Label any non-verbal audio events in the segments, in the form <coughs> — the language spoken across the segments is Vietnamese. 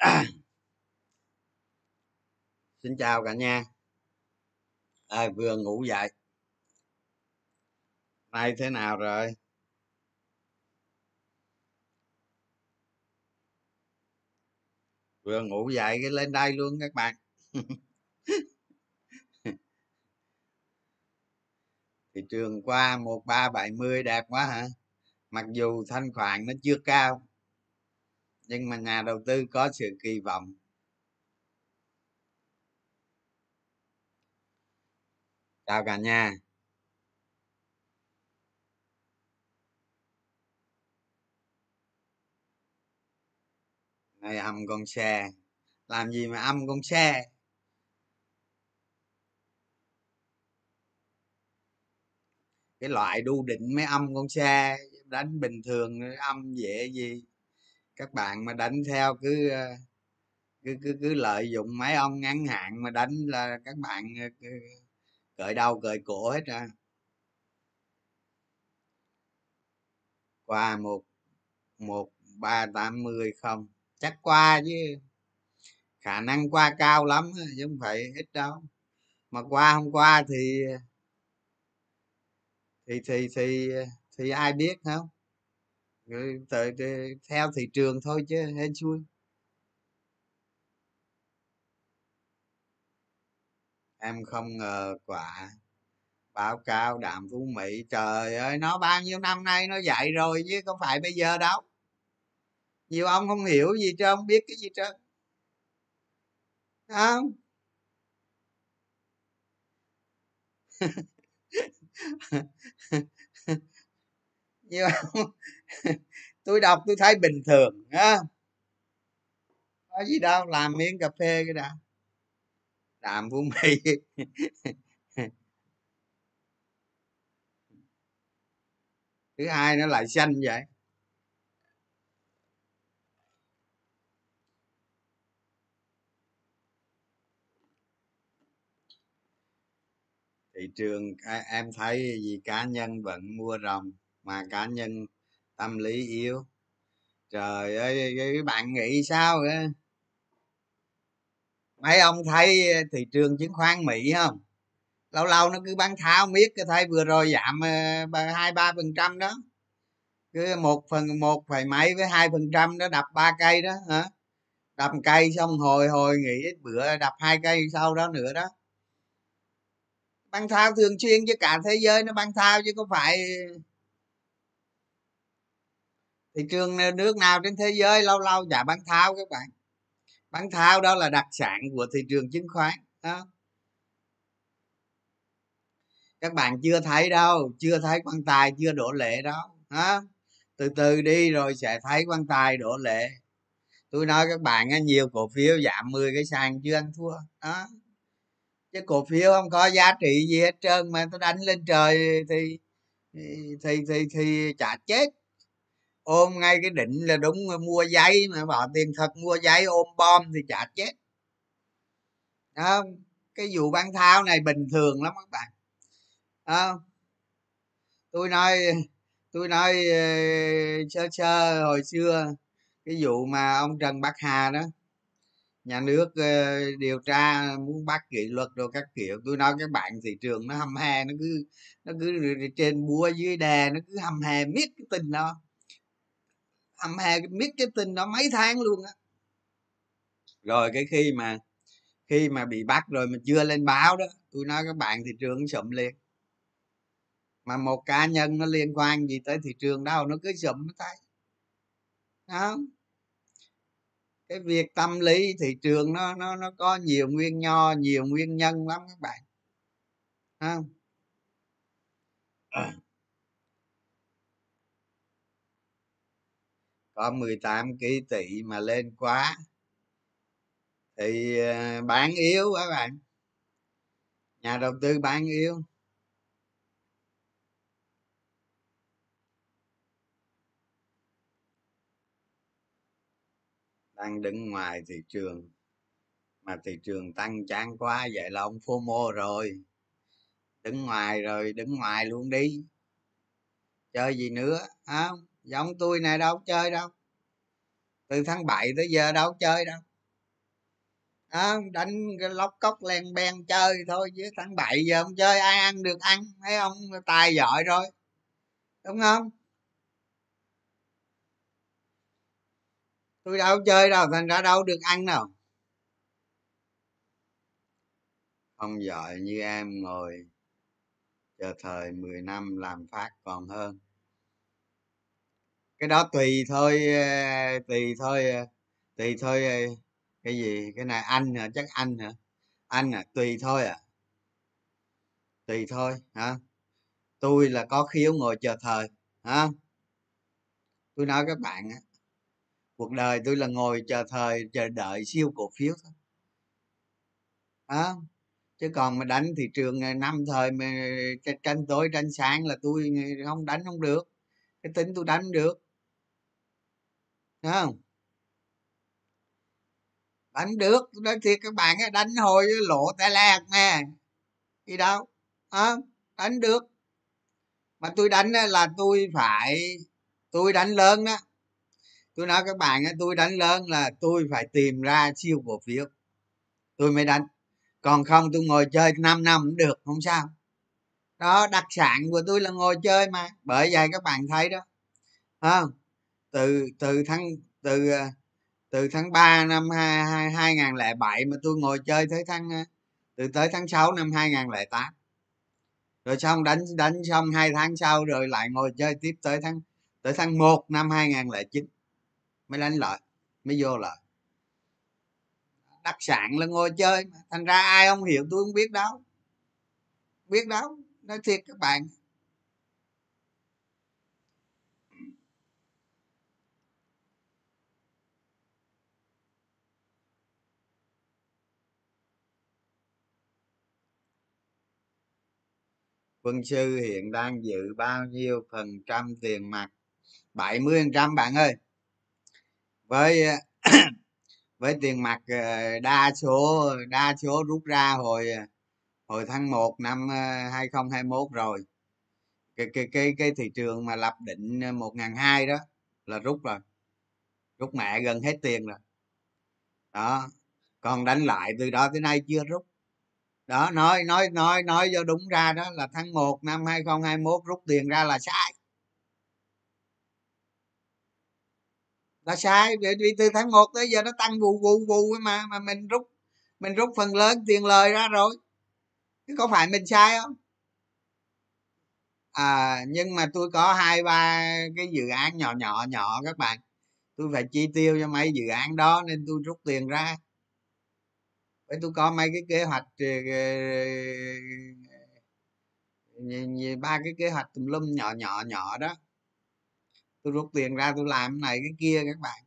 <clears throat> Xin chào cả nhà. À, vừa ngủ dậy? Nay thế nào rồi? Vừa ngủ dậy cái lên đây luôn các bạn. <laughs> Thị trường qua một ba bảy mươi đẹp quá hả? Mặc dù thanh khoản nó chưa cao nhưng mà nhà đầu tư có sự kỳ vọng. Chào cả nhà. Này âm con xe. Làm gì mà âm con xe? Cái loại đu định mới âm con xe, đánh bình thường, âm dễ gì? Các bạn mà đánh theo cứ ờ, cứ cứ cứ lợi dụng mấy ông ngắn hạn mà đánh là các bạn ờ, cởi đầu cởi cổ hết ra qua một một, ba, tám mươi không, chắc qua chứ. Khả năng qua cao lắm chứ không phải ít đâu. Mà qua không qua thì thì thì thì thì ai biết, không? Từ, theo thị trường thôi chứ hên xui. Em không ngờ quả. Báo cáo đạm phú mỹ trời ơi nó bao nhiêu năm nay nó dạy rồi chứ không phải bây giờ đâu. Nhiều ông không hiểu gì trơn không biết cái gì trơn. Không. <laughs> Nhiều ông <laughs> tôi đọc tôi thấy bình thường á có gì đâu, làm miếng cà phê cái đã. Làm vô mì thứ hai nó lại xanh vậy. Thị trường à, em thấy gì? Cá nhân vẫn mua rồng, mà cá nhân tâm lý yếu trời ơi, cái bạn nghĩ sao vậy? Mấy ông thấy ờ, thị trường chứng khoán mỹ không? Lâu lâu nó cứ bán tháo miết, cái thấy vừa rồi giảm ờ, hai, ba phần trăm đó. Cứ một phần, một phải mấy với hai phần trăm đó, đập ba cây đó, hả? Đập cây xong hồi hồi nghỉ bữa, đập hai cây sau đó nữa đó. Bán thao thường xuyên chứ cả thế giới nó bán thao chứ có phải thị trường nước nào trên thế giới lâu lâu giả bán tháo các bạn. Bán tháo đó là đặc sản của thị trường chứng khoán đó. Các bạn chưa thấy đâu chưa thấy quan tài chưa đổ lệ đó hả từ từ đi rồi sẽ thấy quan tài đổ lệ. Tôi nói các bạn nhiều cổ phiếu giảm 10 cái sàn chưa ăn thua đó. Chứ cổ phiếu không có giá trị gì hết trơn mà tôi đánh lên trời thì thì thì thì, thì chả chết ôm ngay cái định là đúng mua giấy mà bỏ tiền thật, mua giấy ôm bom thì chả chết. Đó cái vụ bán tháo này bình thường lắm các bạn. Đó. tôi nói tôi nói ờ, sơ sơ hồi xưa, cái vụ mà ông trần bắc hà đó, nhà nước ờ, điều tra muốn bắt kỷ luật rồi các kiểu. Tôi nói các bạn thị trường nó hầm hè nó cứ nó cứ trên búa dưới đè, nó cứ hầm hè miết cái tình đó hầm hè miết cái tin đó mấy tháng luôn á. Rồi cái khi mà khi mà bị bắt rồi mà chưa lên báo đó tôi nói các bạn thị trường sụm liền. Mà một cá nhân nó liên quan gì tới thị trường đâu nó cứ sụm nó thấy. Đó cái việc tâm lý thị trường nó nó nó có nhiều nguyên nho nhiều nguyên nhân lắm các bạn. Không? à. <clears throat> có 18 ký tỷ mà lên quá, thì ờ, bán yếu các bạn. Nhà đầu tư bán yếu. Đang đứng ngoài thị trường, mà thị trường tăng chán quá, vậy là ông fomo rồi. Đứng ngoài rồi, đứng ngoài luôn đi. Chơi gì nữa không Dạ giống tôi này đâu chơi đâu. Từ tháng 7 tới giờ đâu chơi đâu. À, đánh lóc cốc len ben chơi thôi chứ tháng bảy giờ không chơi ai ăn được ăn thấy không tài giỏi rồi. Đúng không? Tôi đâu chơi đâu thành ra đâu được ăn đâu. Không giỏi như em ngồi chờ thời 10 năm làm phát còn hơn cái đó tùy thôi ờ, tùy thôi ờ, tùy thôi ờ, cái gì, cái này anh hả? Chắc anh hả? Anh à tùy thôi à? Tùy thôi, hả? Tôi là có khiếu ngồi chờ thời, hả? Tôi nói các bạn á, cuộc đời tôi là ngồi chờ thời, chờ đợi siêu cổ phiếu thôi. Hả? Chứ còn mà đánh thị trường năm thời mà tranh tối, tranh sáng là tôi không đánh, không được. Cái tính tôi đánh được. Không? Đánh được nói thiệt các bạn đánh hồi lộ tay lạc nè. Đi đâu? À, đánh được. Mà tôi đánh là tôi phải tôi đánh lớn đó tôi nói các bạn tôi đánh lớn là tôi phải tìm ra siêu cổ phiếu. Tôi mới đánh. Còn không tôi ngồi chơi 5 năm cũng được không sao. Đó đặc sản của tôi là ngồi chơi mà. Bởi vậy các bạn thấy đó. Không? Từ từ tháng, từ ờ, từ tháng 3 năm 2007 mà tôi ngồi chơi tới tháng ờ, từ tới tháng 6 năm 2008 rồi xong đánh đánh xong hai tháng sau rồi lại ngồi chơi tiếp tới tháng tới tháng 1 năm 2009 mới đánh lại mới vô lại đặc sản là ngồi chơi mà. thành ra ai không hiểu tôi không biết đâu. Biết đâu, nói thiệt các bạn. Quân sư hiện đang giữ bao nhiêu phần trăm tiền mặt? 70 phần trăm, bạn ơi. Với ờ, <clears throat> với tiền mặt ờ, đa số đa số rút ra hồi ờ, hồi tháng 1 năm 2021 rồi. Cái cái cái cái thị trường mà lập định một ngàn hai đó là rút rồi. Rút mẹ gần hết tiền rồi. Đó. Còn đánh lại từ đó tới nay chưa rút đó, nói nói nói nói cho đúng ra đó là tháng 1 năm 2021 rút tiền ra là sai. Là sai, vì từ tháng 1 tới giờ nó tăng vù vù vù mà mà mình rút mình rút phần lớn tiền lời ra rồi. Chứ có phải mình sai không? À nhưng mà tôi có hai, ba cái dự án nhỏ nhỏ nhỏ các bạn. Tôi phải chi tiêu cho mấy dự án đó nên tôi rút tiền ra với tôi có mấy cái kế hoạch ờ, ờ, ờ, ba cái kế hoạch tùm lum nhỏ nhỏ nhỏ đó. Tôi rút tiền ra tôi làm cái này cái kia các bạn.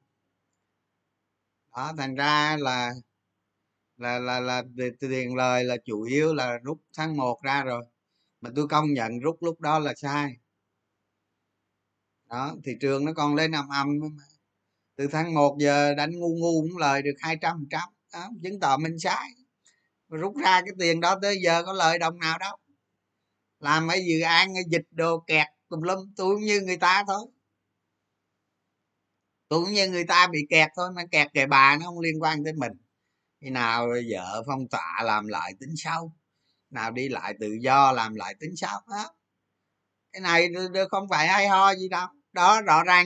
Đó, thành ra là là là là tiền lời là chủ yếu là rút tháng 1 ra rồi. Mà tôi công nhận rút lúc đó là sai. Đó, thị trường nó còn lên âm âm từ tháng 1 giờ đánh ngu ngu cũng lời được hai trăm trăm đó, chứng tỏ mình sai rút ra cái tiền đó tới giờ có lợi đồng nào đâu. Làm mấy dự án dịch đồ kẹt tùm lum tôi cũng như người ta thôi. Tôi cũng như người ta bị kẹt thôi mà kẹt kệ bà nó không liên quan tới mình. Khi nào vợ phong tỏa làm lại tính sau nào đi lại tự do làm lại tính sau đó. Cái này không phải hay ho gì đâu. Đó rõ ràng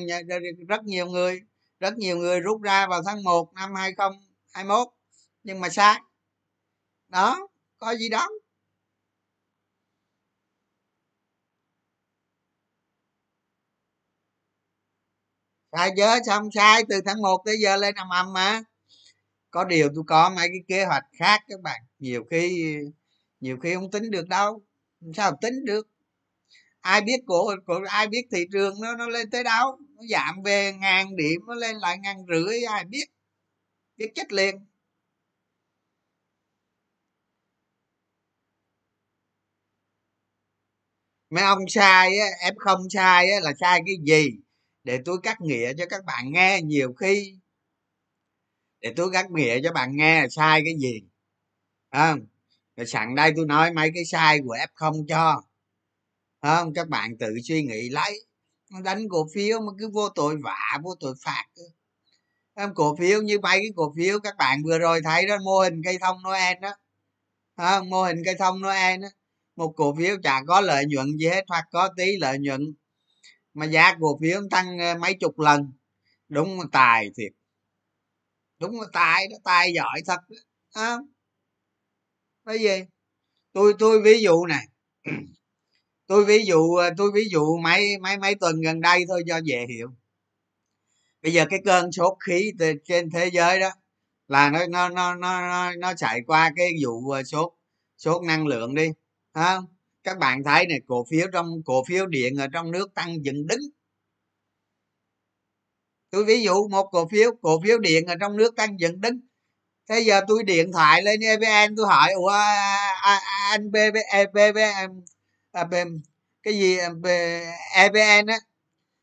rất nhiều người rất nhiều người rút ra vào tháng 1 năm 2021 nhưng mà sai. Đó có gì đó. Sai chớ xong sai từ tháng 1 tới giờ lên ầm ầm mà. Có điều tôi có mấy cái kế hoạch khác các bạn. Nhiều khi nhiều khi không tính được đâu. Sao tính được? Ai biết của, của ai biết thị trường nó nó lên tới đâu? Nó giảm về ngàn điểm nó lên lại ngàn rưỡi ai biết? Biết chết liền. Mấy ông sai á em không sai á là sai cái gì? Để tôi cắt nghĩa cho các bạn nghe nhiều khi. Để tôi cắt nghĩa cho bạn nghe là sai cái gì. Không? Rồi sẵn đây tôi nói mấy cái sai của f không cho. Không? Các bạn tự suy nghĩ lấy. Đánh cổ phiếu mà cứ vô tội vạ vô tội phạt em cổ phiếu như mấy cái cổ phiếu các bạn vừa rồi thấy đó mô hình cây thông noel đó. À, mô hình cây thông noel đó một cổ phiếu chả có lợi nhuận gì hết, hoặc có tí lợi nhuận, mà giá cổ phiếu tăng ờ, mấy chục lần, đúng là tài thiệt. Đúng là tài đó, tài giỏi thật đó. Cái gì tôi tôi ví dụ này <clears throat> tôi ví dụ ờ, tôi ví dụ mấy mấy mấy tuần gần đây thôi cho dễ hiểu. Bây giờ cái cơn sốt khí trên thế giới đó, là nó nó nó nó nó chạy qua cái vụ ờ, sốt sốt năng lượng đi không? Các bạn thấy này, cổ phiếu trong, cổ phiếu điện ở trong nước tăng dựng đứng. Tôi ví dụ một cổ phiếu cổ phiếu điện ở trong nước tăng dựng đứng. Thế giờ tôi điện thoại lên evn tôi hỏi, ủa anh bb bb e, à, cái gì evn á?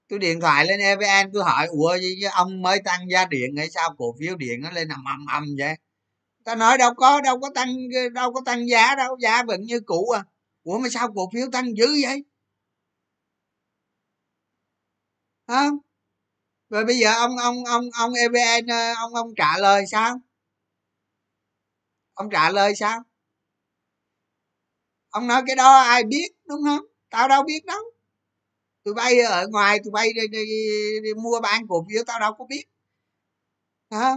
Tôi điện thoại lên evn tôi hỏi, ủa ông mới tăng giá điện hay sao? Cổ phiếu điện nó lên ầm ầm ầm vậy? Ta nói đâu có đâu có tăng đâu có tăng giá đâu giá vẫn như cũ à. Ủa mà sao cổ phiếu tăng dữ vậy? Hả? Rồi bây giờ ông ông ông ông evn ờ, ông ông trả lời sao? Ông trả lời sao? Ông nói cái đó ai biết đúng không? Tao đâu biết đâu. Tụi bay ở ngoài tụi bay đi, đi, đi, đi mua bán cổ phiếu tao đâu có biết. Hả?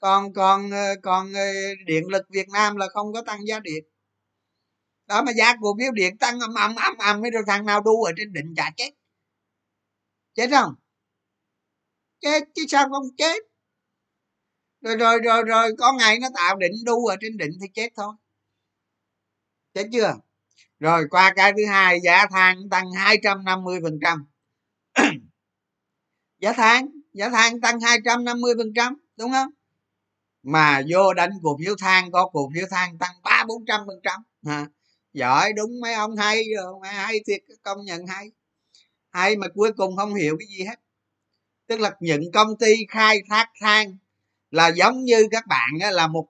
Còn còn ờ, còn ờ, điện lực việt nam là không có tăng giá điện. Đó, mà giá cổ phiếu điện tăng âm âm âm âm mấy rồi thằng nào đu ở trên đỉnh chả chết. Chết không? Chết, chứ sao không chết? Rồi rồi rồi rồi, có ngày nó tạo đỉnh đu ở trên đỉnh thì chết thôi. Chết chưa? Rồi, qua cái thứ hai, giá than tăng 250 phần trăm. <clears throat> Giá than giá than tăng 250 phần trăm, đúng không? Mà vô đánh cổ phiếu than có cổ phiếu than tăng ba bốn trăm phần trăm. Giỏi đúng mấy ông hay rồi hay thiệt công nhận hay. Hay mà cuối cùng không hiểu cái gì hết. Tức là những công ty khai thác than là giống như các bạn á, là một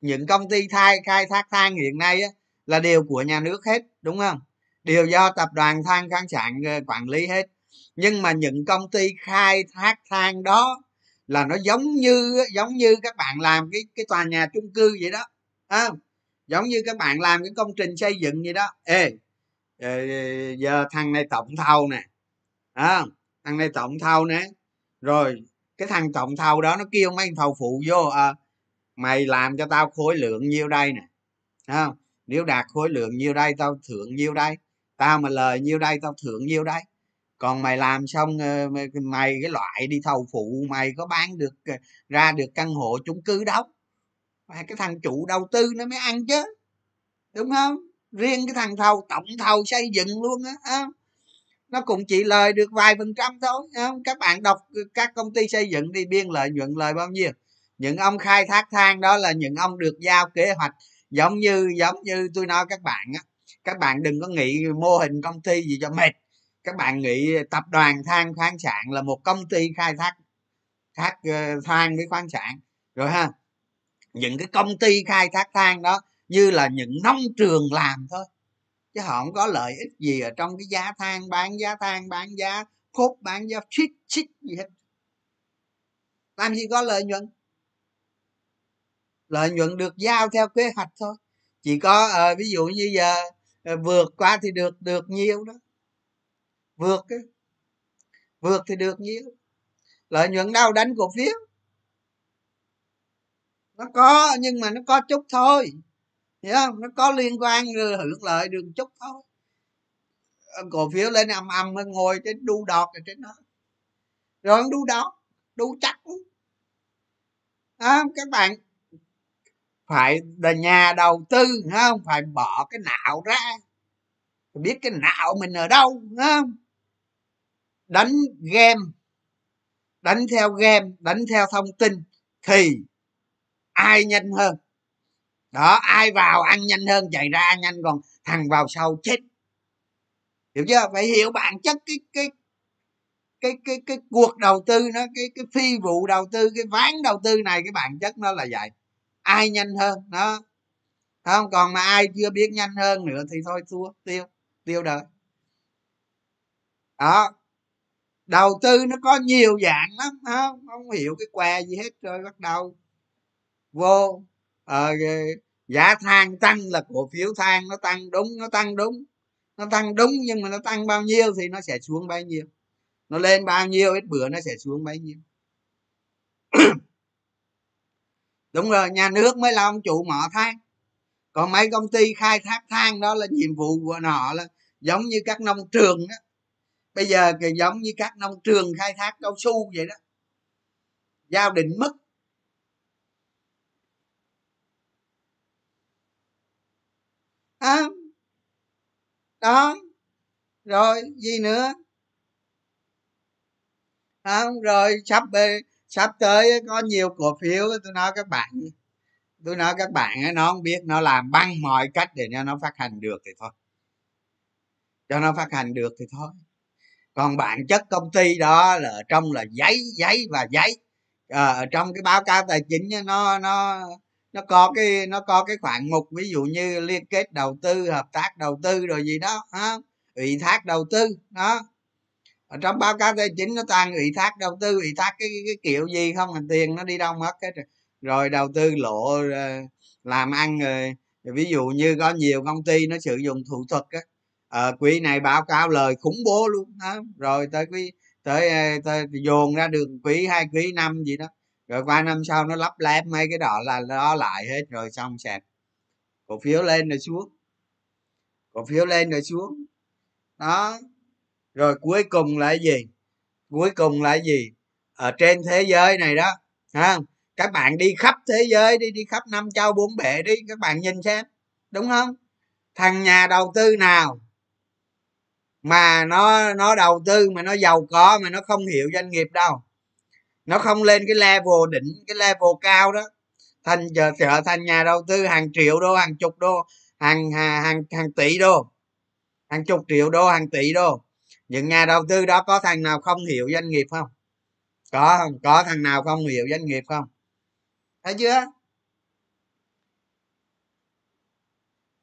những công ty thai khai thác than hiện nay á, là đều của nhà nước hết đúng không? Đều do tập đoàn than khoáng sản ờ, quản lý hết. Nhưng mà những công ty khai thác than đó là nó giống như giống như các bạn làm cái cái tòa nhà chung cư vậy đó à, giống như các bạn làm cái công trình xây dựng vậy đó. Ê ờ, giờ thằng này tổng thầu nè à, thằng này tổng thầu nè. Rồi cái thằng tổng thầu đó nó kêu mấy thầu phụ vô à, mày làm cho tao khối lượng nhiêu đây nè. Không? Nếu đạt khối lượng nhiêu đây tao thưởng nhiêu đây. Tao mà lời nhiêu đây tao thưởng nhiêu đây còn mày làm xong ờ, mày cái loại đi thầu phụ, mày có bán được ờ, ra được căn hộ chung cư đâu? Cái thằng chủ đầu tư nó mới ăn chứ, đúng không? Riêng cái thằng thầu, tổng thầu xây dựng luôn á nó cũng chỉ lời được vài phần trăm thôi không? các bạn đọc ờ, các công ty xây dựng đi, biên lợi nhuận lời bao nhiêu? Những ông khai thác than đó là những ông được giao kế hoạch, giống như giống như tôi nói các bạn á. Các bạn đừng có nghĩ mô hình công ty gì cho mệt các bạn nghĩ tập đoàn than khoáng sản là một công ty khai thác thác ờ, than với khoáng sản rồi ha? Những cái công ty khai thác than đó như là những nông trường làm thôi chứ họ không có lợi ích gì ở trong cái giá than bán giá than bán giá khúc bán giá chích chích gì hết. Làm gì có lợi nhuận? Lợi nhuận được giao theo kế hoạch thôi. Chỉ có uh, ví dụ như giờ uh, vượt qua thì được được nhiều đó vượt cái vượt thì được nhiều. Lợi nhuận đâu đánh cổ phiếu. Nó có nhưng mà nó có chút thôi. Hiểu không? Nó có liên quan hưởng lợi được chút thôi. Cổ phiếu lên âm âm ngồi trên đu đọt ở trên đó. Rồi đu đọt đu chắc à, các bạn phải là nhà đầu tư không? Phải bỏ cái não ra. Biết cái não mình ở đâu không? Đánh game, đánh theo game, đánh theo thông tin thì ai nhanh hơn? Đó, ai vào ăn nhanh hơn, chạy ra ăn nhanh, còn thằng vào sau chết. Hiểu chưa? Phải hiểu bản chất cái cái cái cái cái cuộc đầu tư nó, cái cái phi vụ đầu tư, cái ván đầu tư này, cái bản chất nó là vậy. Ai nhanh hơn? Đó. Không? Còn mà ai chưa biết nhanh hơn nữa thì thôi thua, tiêu tiêu đời. Đó đầu tư nó có nhiều dạng lắm không? Không hiểu cái què gì hết rồi bắt đầu. Vô ờ, giá than tăng là cổ phiếu than nó tăng đúng nó tăng đúng. Nó tăng đúng nhưng mà nó tăng bao nhiêu thì nó sẽ xuống bao nhiêu. Nó lên bao nhiêu ít bữa nó sẽ xuống bao nhiêu. <coughs> Đúng rồi nhà nước mới là ông chủ mỏ than. Còn mấy công ty khai thác than đó là nhiệm vụ của họ là giống như các nông trường đó bây giờ thì giống như các nông trường khai thác cao su vậy đó. Giao định mức à, đó rồi gì nữa? À, rồi sắp sắp tới có nhiều cổ phiếu tôi nói các bạn tôi nói các bạn nó không biết nó làm bằng mọi cách để cho nó phát hành được thì thôi. Cho nó phát hành được thì thôi còn bản chất công ty đó là ở trong là giấy giấy và giấy. À, ở trong cái báo cáo tài chính nó nó nó có cái nó có cái khoản mục ví dụ như liên kết đầu tư hợp tác đầu tư rồi gì đó ha ủy thác đầu tư đó. Ở trong báo cáo tài chính nó toàn ủy thác đầu tư ủy thác cái, cái, cái kiểu gì không? Tiền nó đi đâu mất hết rồi, rồi đầu tư lộ ờ, làm ăn rồi ví dụ như có nhiều công ty nó sử dụng thủ thuật á à, quý này báo cáo lời khủng bố luôn đó. rồi tới quý tới, tới dồn ra đường quý hai quý năm gì đó. Rồi qua năm sau nó lắp lép mấy cái đó là nó lại hết rồi xong sẹt. Cổ phiếu lên rồi xuống. Cổ phiếu lên rồi xuống. Đó. Rồi cuối cùng là gì? Cuối cùng là gì? Ở trên thế giới này đó ha các bạn đi khắp thế giới đi đi khắp năm châu bốn bể đi các bạn nhìn xem đúng không? Thằng nhà đầu tư nào mà nó nó đầu tư mà nó giàu có mà nó không hiểu doanh nghiệp đâu. Nó không lên cái level đỉnh cái level cao đó. Thành trở, trở thành nhà đầu tư hàng triệu đô hàng chục đô hàng hàng hàng, hàng tỷ đô. Hàng chục triệu đô hàng tỷ đô. Những nhà đầu tư đó có thằng nào không hiểu doanh nghiệp không? Có không? Có thằng nào không hiểu doanh nghiệp không? Thấy chưa?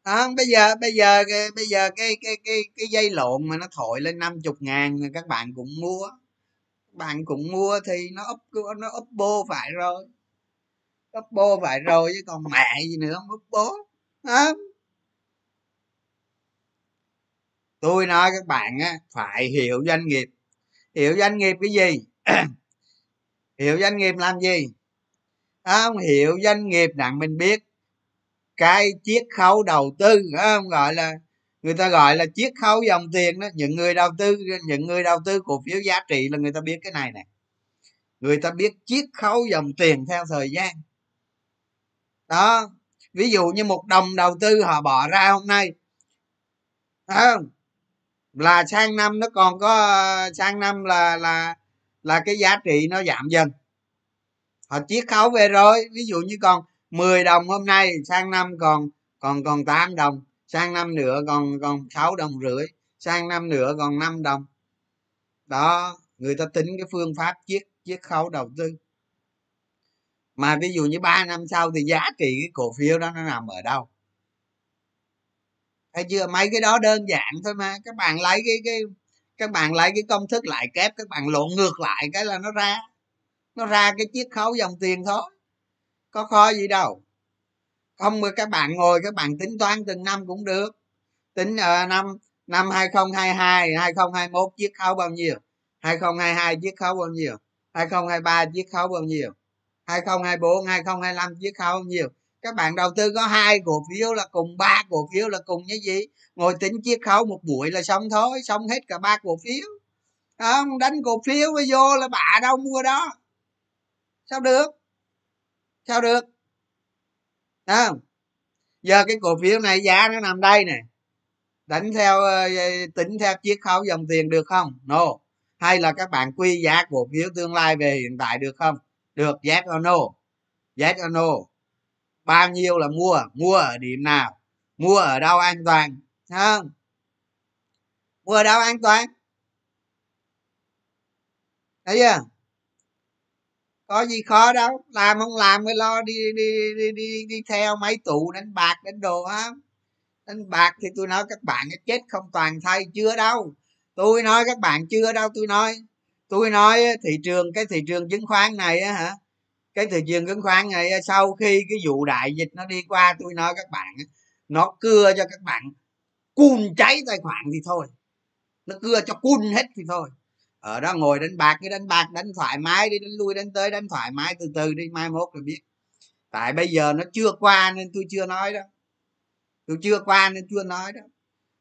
À, bây giờ bây giờ cái, bây giờ cái cái cái cái dây lộn mà nó thổi lên năm chục ngàn các bạn cũng mua. Các bạn cũng mua thì nó up nó úp bô phải rồi. Úp bô phải rồi chứ còn mẹ gì nữa không úp bố à. tôi nói các bạn á phải hiểu doanh nghiệp. Hiểu doanh nghiệp cái gì? <clears throat> Hiểu doanh nghiệp làm gì? Không? Hiểu doanh nghiệp nặng mình biết cái chiết khấu đầu tư không? Gọi là, người ta gọi là chiết khấu dòng tiền đó. Những người đầu tư, những người đầu tư cổ phiếu giá trị là người ta biết cái này nè. Người ta biết chiết khấu dòng tiền theo thời gian. Đó, ví dụ như một đồng đầu tư họ bỏ ra hôm nay không? Là sang năm nó còn có, sang năm là là là cái giá trị nó giảm dần. Họ chiết khấu về rồi, ví dụ như còn 10 đồng hôm nay, sang năm còn còn còn 8 đồng. Sang năm nữa còn còn 6 đồng rưỡi. Sang năm nữa còn 5 đồng. Đó, người ta tính cái phương pháp chiết chiết khấu đầu tư. Mà ví dụ như 3 năm sau thì giá trị cái cổ phiếu đó nó nằm ở đâu? Thấy chưa? Mấy cái đó đơn giản thôi mà. Các bạn lấy cái cái, các bạn lấy cái công thức lại kép, các bạn lộn ngược lại cái là nó ra. Nó ra cái chiết khấu dòng tiền thôi có khó gì đâu. Không mà các bạn ngồi các bạn tính toán từng năm cũng được. Tính uh, năm năm 2022 2021 chiếc khấu bao nhiêu? 2022 chiếc khấu bao nhiêu? 2023 chiếc khấu bao nhiêu? 2024 2025 chiếc khấu bao nhiêu? Các bạn đầu tư có hai cổ phiếu là cùng ba cổ phiếu là cùng cái gì? Ngồi tính chiết khấu một buổi là xong thôi xong hết cả ba cổ phiếu. Không đánh cổ phiếu mới vô là bà đâu mua đó. Sao được? Sao được? Không? Giờ cái cổ phiếu này giá nó nằm đây nè. Đánh theo ờ, ờ, tính theo chiết khấu dòng tiền được không? No. Hay là các bạn quy giá cổ phiếu tương lai về hiện tại được không? Được, yes or no? Yes or no? Bao nhiêu là mua? Mua ở điểm nào? Mua ở đâu an toàn? Không? Mua ở đâu an toàn? Thấy chưa? Có gì khó đâu. Làm không làm mới lo đi đi đi đi đi theo mấy tụ đánh bạc, đánh đồ á. Đánh bạc thì tôi nói các bạn chết không toàn thay, chưa đâu. Tôi nói các bạn chưa đâu tôi nói. Tôi nói thị trường, cái thị trường chứng khoán này á hả? Cái thị trường chứng khoán này sau khi cái vụ đại dịch nó đi qua tôi nói các bạn nó cưa cho các bạn cun cháy tài khoản thì thôi. Nó cưa cho cun hết thì thôi ở đó ngồi đánh bạc cái đánh bạc đánh thoải mái đi đánh lui đánh tới đánh thoải mái từ từ đi mai mốt rồi biết. Tại bây giờ nó chưa qua nên tôi chưa nói đó. Tôi chưa qua nên chưa nói đó.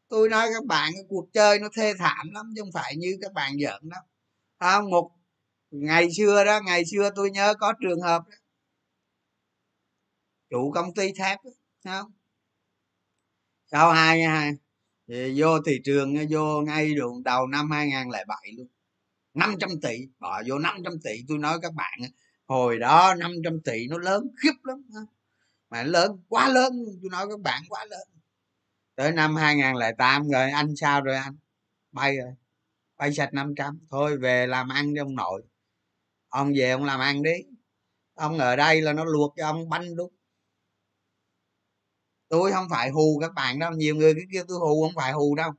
Tôi nói các bạn cái cuộc chơi nó thê thảm lắm chứ không phải như các bạn giận đó. Không một ngày xưa đó ngày xưa tôi nhớ có trường hợp đó. chủ công ty thép đó, không? Sau hai hai vô thị trường vô ngay đường đầu năm 2007 luôn. 500 tỷ bỏ vô 500 tỷ tôi nói các bạn hồi đó 500 tỷ nó lớn khiếp lắm mà lớn, quá lớn, tôi nói các bạn quá lớn. Tới năm 2008 rồi, anh sao rồi anh? Bay rồi, bay sạch 500 thôi về làm ăn đi ông nội. Ông về ông làm ăn đi. Ông ở đây là nó luộc cho ông banh đúng tôi không phải hù các bạn đâu, nhiều người cứ kêu tôi hù, không phải hù đâu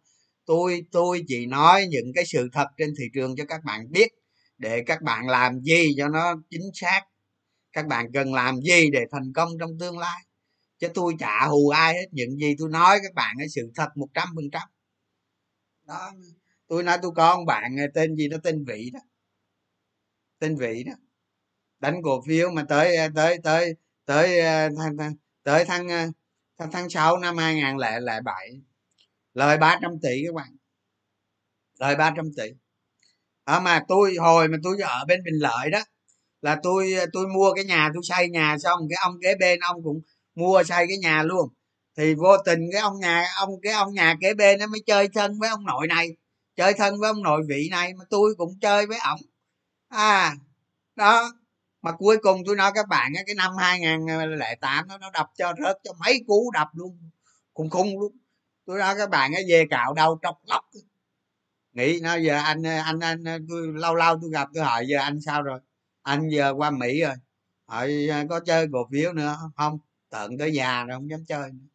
tôi tôi chỉ nói những cái sự thật trên thị trường cho các bạn biết để các bạn làm gì cho nó chính xác. Các bạn cần làm gì để thành công trong tương lai? Chứ tôi chả hù ai hết những gì tôi nói các bạn cái sự thật một trăm phần trăm. Đó tôi nói tôi có ông bạn ờ, tên gì đó tên vị đó. Tên vị đó. Đánh cổ phiếu mà tới ờ, tới tới tới ờ, tới, tới tháng tháng tháng sáu năm hai nghìn lẻ bảy lời 300 tỷ các bạn. Lời 300 tỷ. À, mà tôi hồi mà tôi ở bên bình lợi đó là tôi tôi mua cái nhà tôi xây nhà xong cái ông kế bên ông cũng mua xây cái nhà luôn. Thì vô tình cái ông nhà ông cái ông nhà kế bên nó mới chơi thân với ông nội này chơi thân với ông nội vị này mà tôi cũng chơi với ổng à đó mà cuối cùng tôi nói các bạn cái năm 2008 nó nó đập cho rớt cho mấy cú đập luôn khùng khung luôn tôi nói các bạn cái về cạo đầu trọc lóc nghĩ nó giờ anh anh anh, tôi lâu lâu tôi gặp tôi hỏi, giờ anh sao rồi? Anh giờ qua mỹ rồi. Hỏi à, có chơi cổ phiếu nữa không? Tận tới già rồi không dám chơi nữa.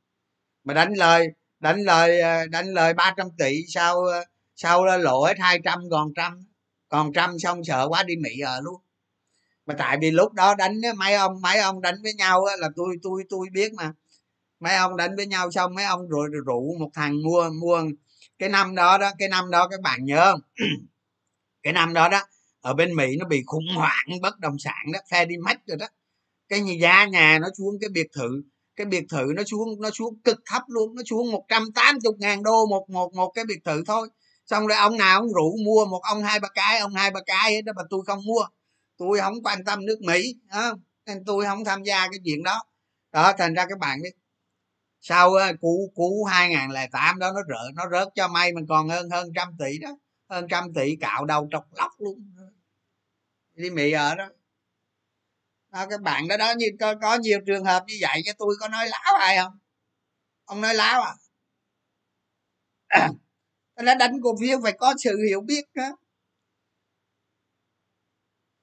mà đánh lời đánh lời à, đánh lời 300 tỷ sau à, sau lộ hết 200 còn trăm. Còn trăm xong sợ quá đi mỹ ở luôn. Mà tại vì lúc đó đánh mấy ông mấy ông đánh với nhau là tôi tôi tôi biết mà mấy ông đánh với nhau xong mấy ông rồi rủ một thằng mua mua cái năm đó đó cái năm đó các bạn nhớ không? <clears throat> Cái năm đó đó ở bên mỹ nó bị khủng hoảng bất động sản đó đi mất rồi đó. Cái giá nhà nó xuống cái biệt thự cái biệt thự nó xuống nó xuống cực thấp luôn nó xuống 180 ngàn đô một một một cái biệt thự thôi. Xong rồi ông nào ông rủ mua một ông hai ba cái ông hai ba cái đó mà tôi không mua. Tôi không quan tâm nước mỹ đó. nên tôi không tham gia cái chuyện đó. Đó thành ra các bạn biết sau cú cú 2008 đó nó rỡ nó rớt cho may mình còn hơn hơn trăm tỷ đó hơn trăm tỷ cạo đầu trọc lóc luôn. Đi mị ở đó. Đó, các bạn đó đó như có, có nhiều trường hợp như vậy cho tôi có nói láo ai không? Ông nói láo à? Nó đánh cổ phiếu phải có sự hiểu biết đó.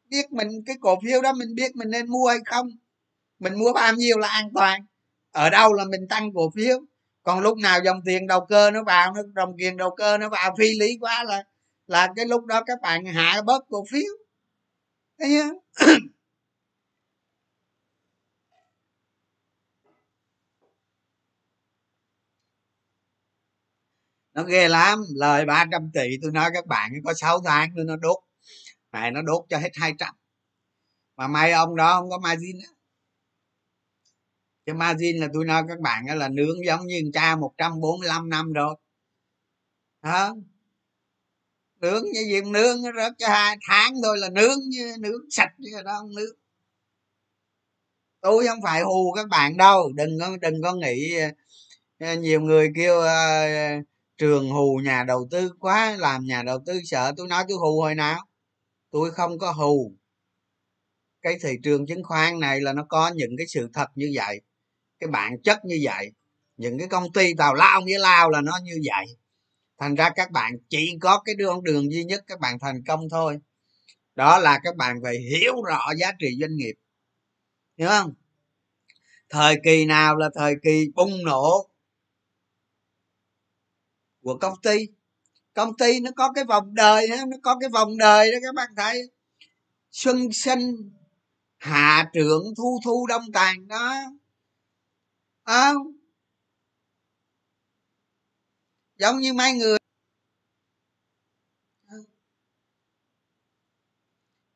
Biết mình cái cổ phiếu đó mình biết mình nên mua hay không? Mình mua bao nhiêu là an toàn ở đâu là mình tăng cổ phiếu? Còn lúc nào dòng tiền đầu cơ nó vào nó, dòng tiền đầu cơ nó vào, phi lý quá là là cái lúc đó các bạn hạ bớt cổ phiếu. Thấy không? <coughs> nó ghê lắm. Lời 300 tỷ, tôi nói các bạn, có 6 tháng nữa nó đốt. Này nó đốt cho hết 200 mà may ông đó không có margin á cái margin là tôi nói các bạn là nướng giống như cha 145 năm rồi. Đó. Nướng như gì nướng rớt cho hai tháng thôi là nướng như nướng sạch chứ đó không nướng. Tôi không phải hù các bạn đâu đừng có đừng có nghĩ ờ, nhiều người kêu uh, trường hù nhà đầu tư quá làm nhà đầu tư sợ. Tôi nói tôi hù hồi nào? Tôi không có hù. Cái thị trường chứng khoán này là nó có những cái sự thật như vậy cái bản chất như vậy. Những cái công ty tào lao nghĩa lao là nó như vậy. Thành ra các bạn chỉ có cái đường đường duy nhất các bạn thành công thôi. Đó là các bạn phải hiểu rõ giá trị doanh nghiệp. Hiểu không? Thời kỳ nào là thời kỳ bùng nổ của công ty. Công ty nó có cái vòng đời nó có cái vòng đời đó, các bạn thấy. Xuân sinh, hạ trưởng thu thu đông tàn đó à, giống như mấy người.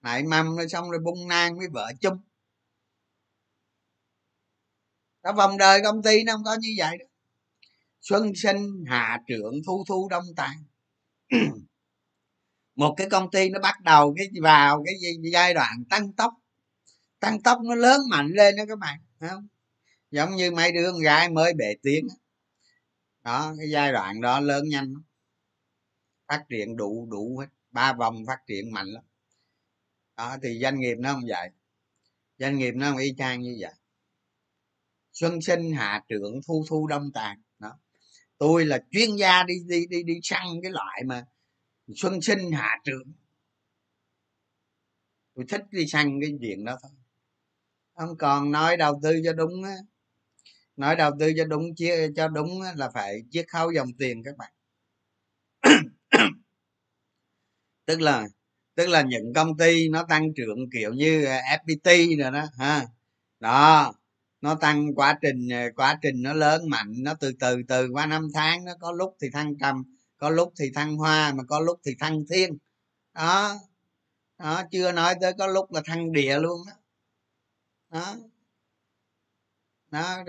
Nại mầm rồi xong rồi bung nang với vợ chung. Đó vòng đời công ty nó không có như vậy đó. Xuân sinh hạ trưởng thu thu đông tàn <clears throat> một cái công ty nó bắt đầu cái vào cái giai đoạn tăng tốc. Tăng tốc nó lớn mạnh lên đó các bạn Thấy không? Giống như mấy đứa con gái mới bể tiếng đó, cái giai đoạn đó lớn nhanh phát triển đủ đủ hết. Ba vòng phát triển mạnh lắm. Đó, thì doanh nghiệp nó không vậy. Doanh nghiệp nó không y chang như vậy. Xuân sinh, hạ trưởng, thu thu, đông tàn đó. Tôi là chuyên gia đi đi đi đi săn cái loại mà xuân sinh, hạ trưởng. Tôi thích đi săn cái chuyện đó thôi. Không còn nói đầu tư cho đúng á nói đầu tư cho đúng chia cho đúng là phải chiết khấu dòng tiền các bạn. <coughs> Tức là tức là những công ty nó tăng trưởng kiểu như à, fpt rồi đó, ha. Đó, nó tăng quá trình à, quá trình nó lớn mạnh, nó từ từ từ qua năm tháng nó có lúc thì thăng trầm, có lúc thì thăng hoa, mà có lúc thì thăng thiên. Đó đó, chưa nói tới có lúc là thăng địa luôn đó đó nó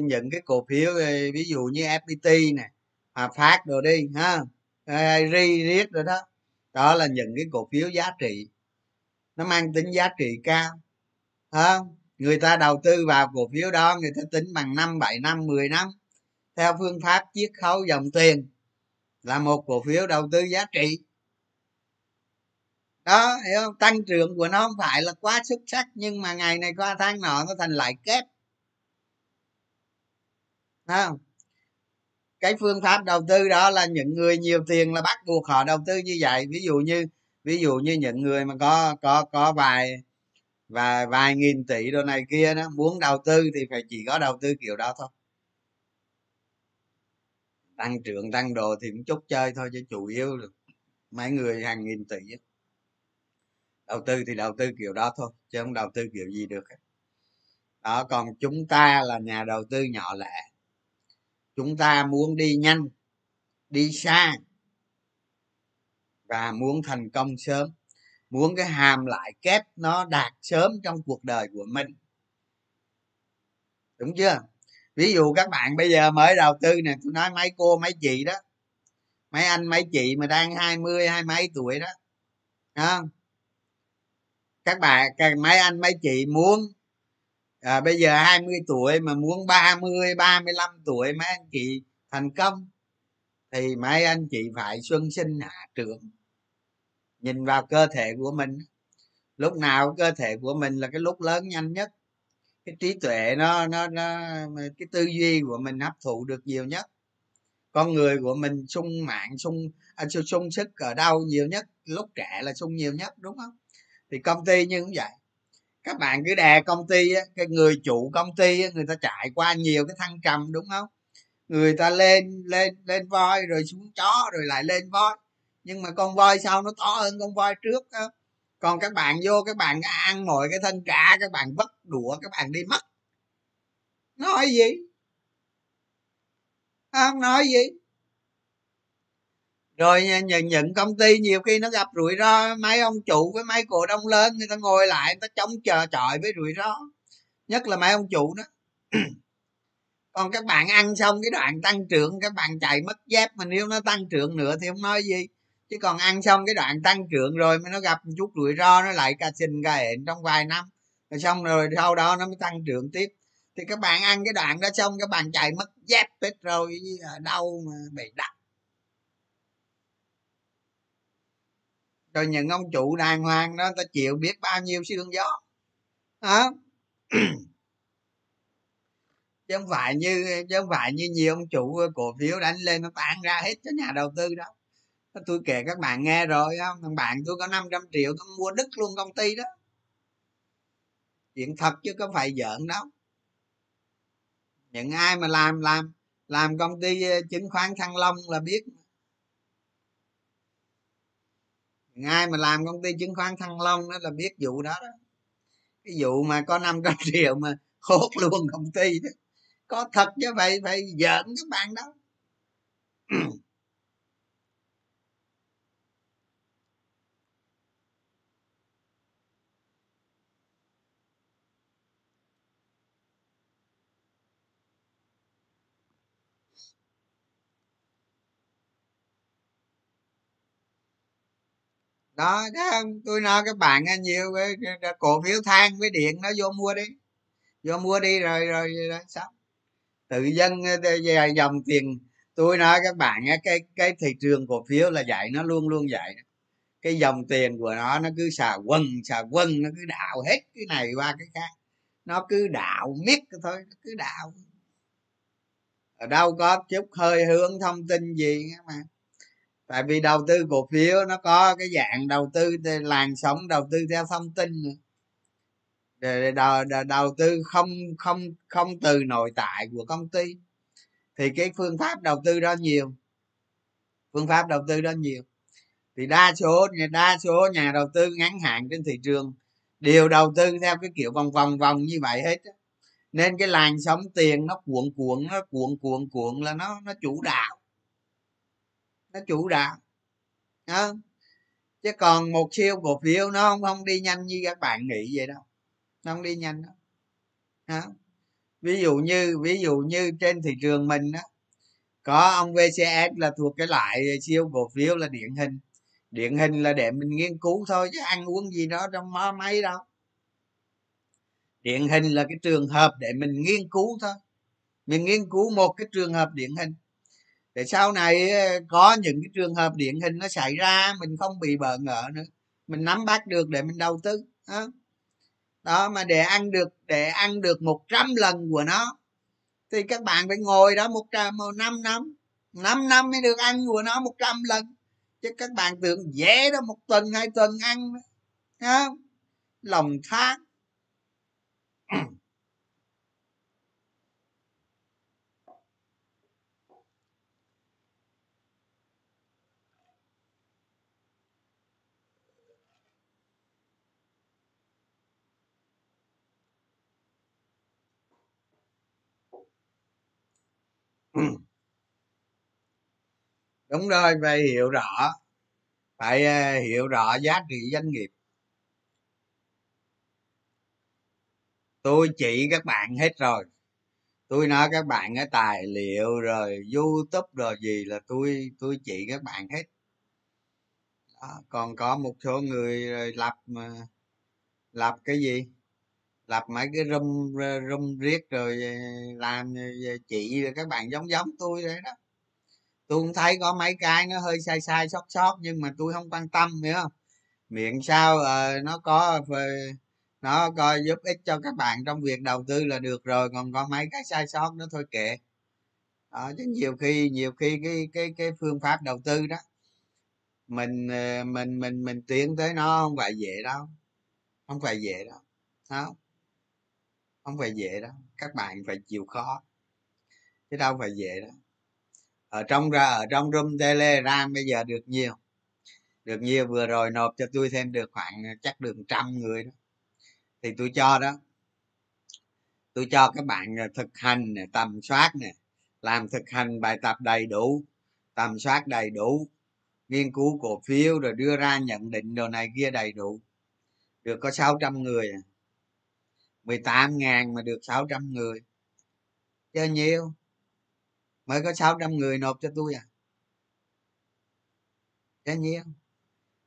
những cái cổ phiếu ví dụ như fpt này hòa phát rồi đi, ha ờ, ri riết rồi đó. Đó là những cái cổ phiếu giá trị. Nó mang tính giá trị cao không? Người ta đầu tư vào cổ phiếu đó, người ta tính bằng năm, bảy năm 10 năm. Theo phương pháp chiết khấu dòng tiền là một cổ phiếu đầu tư giá trị. Đó, hiểu không? Tăng trưởng của nó không phải là quá xuất sắc, nhưng mà ngày này qua tháng nọ nó thành lại kép không? Cái phương pháp đầu tư đó là những người nhiều tiền là bắt buộc họ đầu tư như vậy. Ví dụ như, ví dụ như những người mà có có có vài và vài nghìn tỷ đồ này kia đó, muốn đầu tư thì phải chỉ có đầu tư kiểu đó thôi. Tăng trưởng, tăng đồ thì cũng chút chơi thôi chứ chủ yếu được mấy người hàng nghìn tỷ đầu tư thì đầu tư kiểu đó thôi, chứ không đầu tư kiểu gì được đó, còn chúng ta là nhà đầu tư nhỏ lẻ chúng ta muốn đi nhanh, đi xa và muốn thành công sớm. Muốn cái hàm lại kép nó đạt sớm trong cuộc đời của mình. Đúng chưa? Ví dụ các bạn bây giờ mới đầu tư nè, tôi nói mấy cô, mấy chị đó, mấy anh, mấy chị mà đang hai mươi, hai mấy tuổi đó không các bạn mấy anh, mấy chị muốn à, bây giờ 20 tuổi mà muốn 30 35 tuổi mấy anh chị thành công thì mấy anh chị phải xuân sinh hạ trưởng nhìn vào cơ thể của mình. Lúc nào cơ thể của mình là cái lúc lớn nhanh nhất. Cái trí tuệ nó nó nó cái tư duy của mình hấp thụ được nhiều nhất. Con người của mình sung mạng sung à, sung sức ở đâu nhiều nhất? Lúc trẻ là sung nhiều nhất đúng không? Thì công ty như cũng vậy các bạn cứ đè công ty cái người chủ công ty người ta trải qua nhiều cái thăng trầm, đúng không? Người ta lên lên lên voi rồi xuống chó rồi lại lên voi. Nhưng mà con voi sau nó to hơn con voi trước đó. còn các bạn vô, các bạn ăn mọi cái thân cả các bạn vất đũa, các bạn đi mất. Nói gì? Không nói gì rồi những, những công ty nhiều khi nó gặp rủi ro mấy ông chủ với mấy cổ đông lớn người ta ngồi lại người ta chống chờ chọi với rủi ro. Nhất là mấy ông chủ đó. <clears throat> Còn các bạn ăn xong cái đoạn tăng trưởng các bạn chạy mất dép mà nếu nó tăng trưởng nữa thì không nói gì. Chứ còn ăn xong cái đoạn tăng trưởng rồi mà nó gặp một chút rủi ro nó lại cà xình cà hẹn trong vài năm. Rồi xong rồi sau đó nó mới tăng trưởng tiếp. Thì các bạn ăn cái đoạn đó xong các bạn chạy mất dép hết rồi à, đâu mà bị đặt rồi những ông chủ đàng hoàng đó ta chịu biết bao nhiêu sương gió. Đó <clears throat> chứ không phải như, chứ không phải như nhiều ông chủ cổ phiếu đánh lên, nó tán ra hết cho nhà đầu tư đâu tôi kể các bạn nghe rồi, không? Thằng bạn tôi có 500 triệu, tôi mua đứt luôn công ty đó. Chuyện thật chứ có phải giỡn đâu. Những ai mà làm làm làm công ty ờ, chứng khoán thăng long là biết ai mà làm công ty chứng khoán thăng long đó là biết vụ đó đó. Cái vụ mà có 500 <laughs> triệu mà hốt luôn công ty đó. Có thật chứ vậy phải giỡn các bạn đó. <clears throat> đó tôi nói các bạn nhiều cái, cổ phiếu than với điện nó vô mua đi. Vô mua đi rồi rồi, rồi xong. Tự dân về ờ, dòng tiền. Tôi nói các bạn cái cái thị trường cổ phiếu là vậy nó luôn luôn vậy cái dòng tiền của nó nó cứ xà quần xà quần nó cứ đạo hết cái này qua cái khác. Nó cứ đạo miết thôi nó cứ đạo ở đâu có chút hơi hướng thông tin gì mà tại vì đầu tư cổ phiếu nó có cái dạng đầu tư làn sóng đầu tư theo thông tin. Để đầu, đầu tư không không không từ nội tại của công ty. Thì cái phương pháp đầu tư đó nhiều. Phương pháp đầu tư đó nhiều. Thì đa số đa số nhà đầu tư ngắn hạn trên thị trường đều đầu tư theo cái kiểu vòng vòng vòng như vậy hết nên cái làn sóng tiền nó cuộn cuộn nó cuộn cuộn cuộn là nó nó chủ đạo nó chủ đạo đó. chứ còn một siêu cổ phiếu nó không không đi nhanh như các bạn nghĩ vậy đâu, nó không đi nhanh đâu đó. ví dụ như, ví dụ như trên thị trường mình đó có ông vcs là thuộc cái loại siêu cổ phiếu là điển hình điển hình là để mình nghiên cứu thôi, chứ ăn uống gì đó trong mó máy đâu điển hình là cái trường hợp để mình nghiên cứu thôi mình nghiên cứu một cái trường hợp điển hình để sau này ờ, có những cái trường hợp điển hình nó xảy ra mình không bị bỡ ngỡ nữa. Mình nắm bắt được để mình đầu tư đó, đó mà để ăn được để ăn được một trăm lần của nó thì các bạn phải ngồi đó một trăm một năm năm năm năm mới được ăn của nó một trăm lần. Chứ các bạn tưởng dễ đó một tuần hai tuần ăn đó. lòng tham Ừ. đúng rồi, phải hiểu rõ. Phải ờ, hiểu rõ giá trị doanh nghiệp. Tôi chỉ các bạn hết rồi. Tôi nói các bạn cái tài liệu rồi youtube rồi gì là tôi tôi chỉ các bạn hết. Đó. còn có một số người ờ, lập ờ, lập cái gì? Lập mấy cái room room riết rồi ờ, làm ờ, ờ, chị các bạn giống giống tôi đấy đó. Tôi cũng thấy có mấy cái nó hơi sai sai sót sót nhưng mà tôi không quan tâm hiểu không? Miệng sao à, nó có nó coi giúp ích cho các bạn trong việc đầu tư là được rồi còn có mấy cái sai sót nữa thôi kệ. Đó chứ nhiều khi nhiều khi cái cái cái phương pháp đầu tư đó mình mình mình mình tiến tới nó không phải dễ đâu không phải dễ đâu không? Không phải dễ đó các bạn phải chịu khó. Chứ đâu phải dễ đó ở trong ra ở trong room telegram bây giờ được nhiều. Được nhiều vừa rồi nộp cho tôi thêm được khoảng à, chắc được trăm người đó. Thì tôi cho đó. Tôi cho các bạn à, thực hành này, tầm soát nè làm thực hành bài tập đầy đủ tầm soát đầy đủ nghiên cứu cổ phiếu rồi đưa ra nhận định đồ này kia đầy đủ. Được có 600 người à. 18 ngàn mà được 600 người. Chơi nhiều. Mới có 600 người nộp cho tôi à? Chơi nhiều.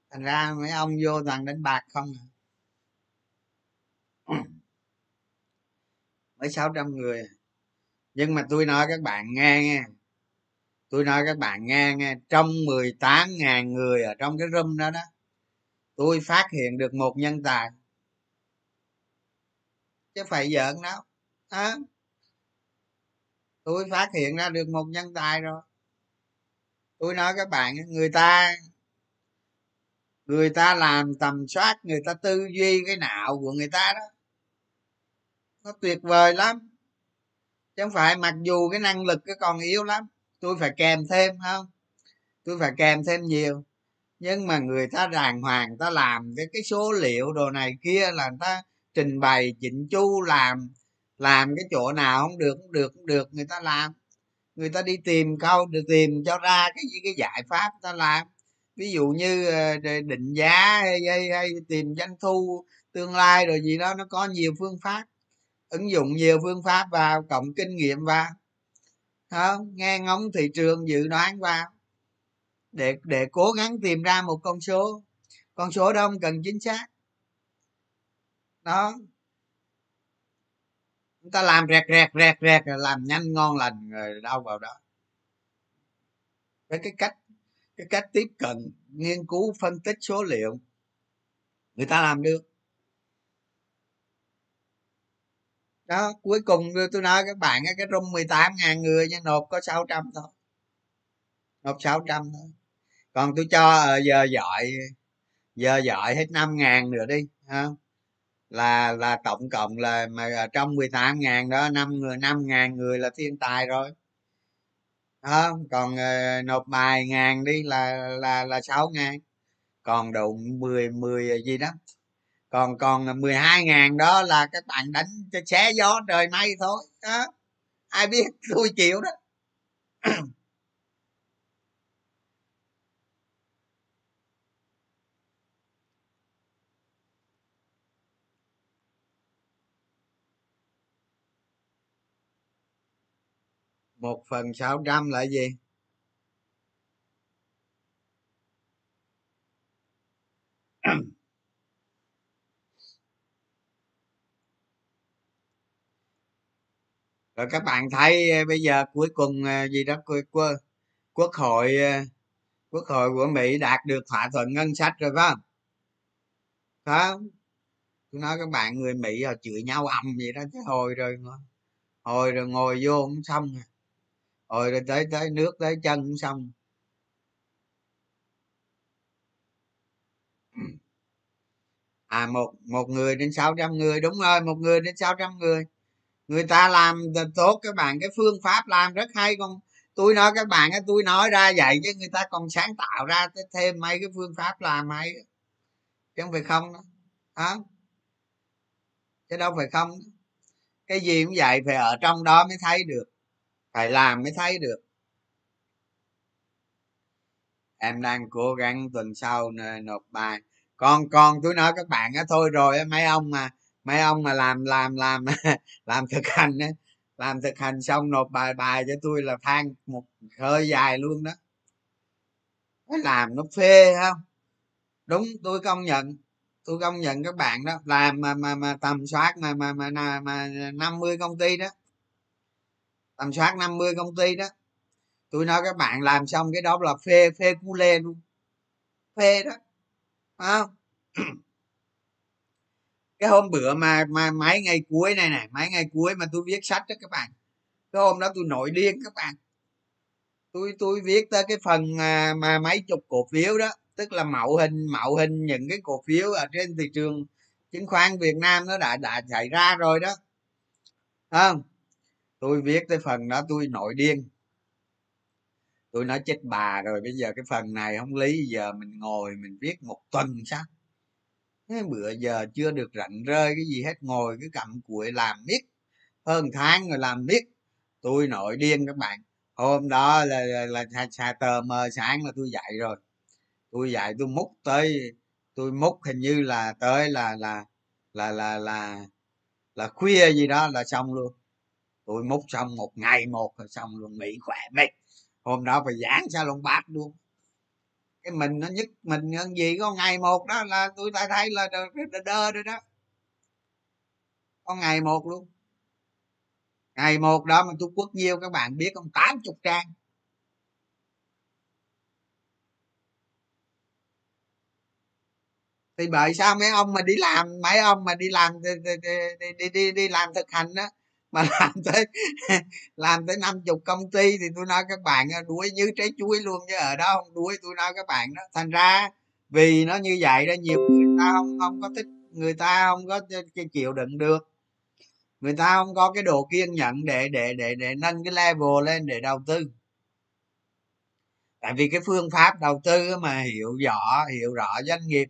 Thành ra mấy ông vô toàn đánh bạc không à? Mới 600 người. Nhưng mà tôi nói các bạn nghe nghe tôi nói các bạn nghe nghe trong 18.000 người ở trong cái room đó đó, tôi phát hiện được một nhân tài chứ phải giỡn đâu. À, tôi phát hiện ra được một nhân tài rồi. Tôi nói các bạn người ta người ta làm tầm soát người ta tư duy cái não của người ta đó. Nó tuyệt vời lắm. Chứ không phải mặc dù cái năng lực cái còn yếu lắm tôi phải kèm thêm không? Tôi phải kèm thêm nhiều. Nhưng mà người ta đàng hoàng ta làm cái cái số liệu đồ này kia là người ta trình bày chỉnh chu làm làm cái chỗ nào không được không được không được người ta làm. Người ta đi tìm câu được tìm cho ra cái gì cái giải pháp ta làm. Ví dụ như ờ, định giá hay, hay, hay tìm doanh thu tương lai rồi gì đó nó có nhiều phương pháp. Ứng dụng nhiều phương pháp vào cộng kinh nghiệm vào. Không nghe ngóng thị trường dự đoán vào. Để để cố gắng tìm ra một con số. Con số đó không cần chính xác đó. Chúng ta làm rẹt rẹt rẹt rẹt làm nhanh, ngon lành, rồi đâu vào đó. Với cái cách cái cách tiếp cận, nghiên cứu, phân tích số liệu, người ta làm được. Đó, cuối cùng tôi nói các bạn cái rung 18 ngàn người nhưng nộp có 600 thôi. Nộp 600 thôi. Còn tôi cho ờ, giờ giỏi giờ giỏi hết 5 ngàn nữa đi, ha là là tổng cộng là mà à, trong 18 ngàn đó năm người năm ngàn người là thiên tài rồi. Đó, còn uh, nộp bài ngàn đi là là là sáu ngàn. Còn đủ 10 10 gì đó. Còn còn 12 ngàn đó là các bạn đánh cho xé gió trời mây thôi. Đó ai biết <laughs> tôi chịu đó. Một phần sáu trăm là gì? <clears throat> Rồi các bạn thấy ờ, bây giờ cuối cùng ờ, gì đó quốc, quốc hội ờ, quốc hội của mỹ đạt được thỏa thuận ngân sách rồi phải không? Không? Tôi nói các bạn người mỹ họ chửi nhau ầm vậy đó chứ hồi rồi hồi rồi ngồi vô không xong rồi rồi rồi tới tới nước, tới chân cũng xong. À một một người đến 600 người. Đúng rồi, một người đến 600 người. Người ta làm tốt, các bạn, cái phương pháp làm rất hay. Con tôi nói, các bạn tôi nói ra vậy chứ người ta còn sáng tạo ra thêm mấy cái phương pháp làm hay. Chứ không phải không đó à? chứ đâu phải không. Cái gì cũng vậy, phải ở trong đó mới thấy được phải làm mới thấy được. Em đang cố gắng tuần sau nộp bài. Còn còn tôi nói các bạn á thôi rồi mấy ông mà mấy ông mà làm làm làm <laughs> làm thực hành á làm thực hành xong nộp bài bài cho tôi là than một hơi dài luôn đó. Phải làm nó phê không? Đúng tôi công nhận. Tôi công nhận các bạn đó làm mà mà mà tầm soát mà mà mà mà, năm mươi công ty đó tầm soát 50 công ty đó. Tôi nói các bạn làm xong cái đó là phê phê cu lê luôn. Phê đó. Phải không? <clears throat> Cái hôm bữa mà mà mấy ngày cuối này này mấy ngày cuối mà tôi viết sách đó các bạn. Cái hôm đó tôi nổi điên các bạn. Tôi tôi viết tới cái phần mà, mà mấy chục cổ phiếu đó. Tức là mạo hình mạo hình những cái cổ phiếu ở trên thị trường chứng khoán Việt Nam nó đã đã xảy ra rồi đó. Không? Tôi viết tới phần đó tôi nổi điên. Tôi nói chết bà rồi bây giờ cái phần này không lý giờ mình ngồi mình viết một tuần sao? Cái bữa giờ chưa được rảnh rơi cái gì hết ngồi cứ cầm cuội làm miết. Hơn tháng rồi làm miết. Tôi nổi điên các bạn. Hôm đó là là, là, là xà tờ mờ sáng là tôi dậy rồi. Tôi dậy tôi múc tới tôi múc hình như là tới là là là là là là khuya gì đó là xong luôn tôi múc xong một ngày một rồi xong luôn nghỉ khỏe mệt. Hôm đó phải giảng salon bát luôn. Cái mình nó nhất mình hơn gì có ngày một đó là tôi ta thấy là đơ, đơ, đơ rồi đó. Có ngày một luôn. Ngày một đó mà tôi quất nhiêu các bạn biết không? Tám chục trang. Thì bởi sao mấy ông mà đi làm mấy ông mà đi làm đi đi, đi, đi, đi làm thực hành đó mà <laughs> làm tới làm tới năm chục công ty thì tôi nói các bạn à, đuối như trái chuối luôn chứ, ở đó không đuối tôi nói các bạn đó. Thành ra vì nó như vậy đó, nhiều người ta không không có thích, người ta không có chịu đựng được. Người ta không có cái độ kiên nhẫn để để để để nâng cái level lên để đầu tư. Tại vì cái phương pháp đầu tư mà hiểu rõ hiểu rõ doanh nghiệp,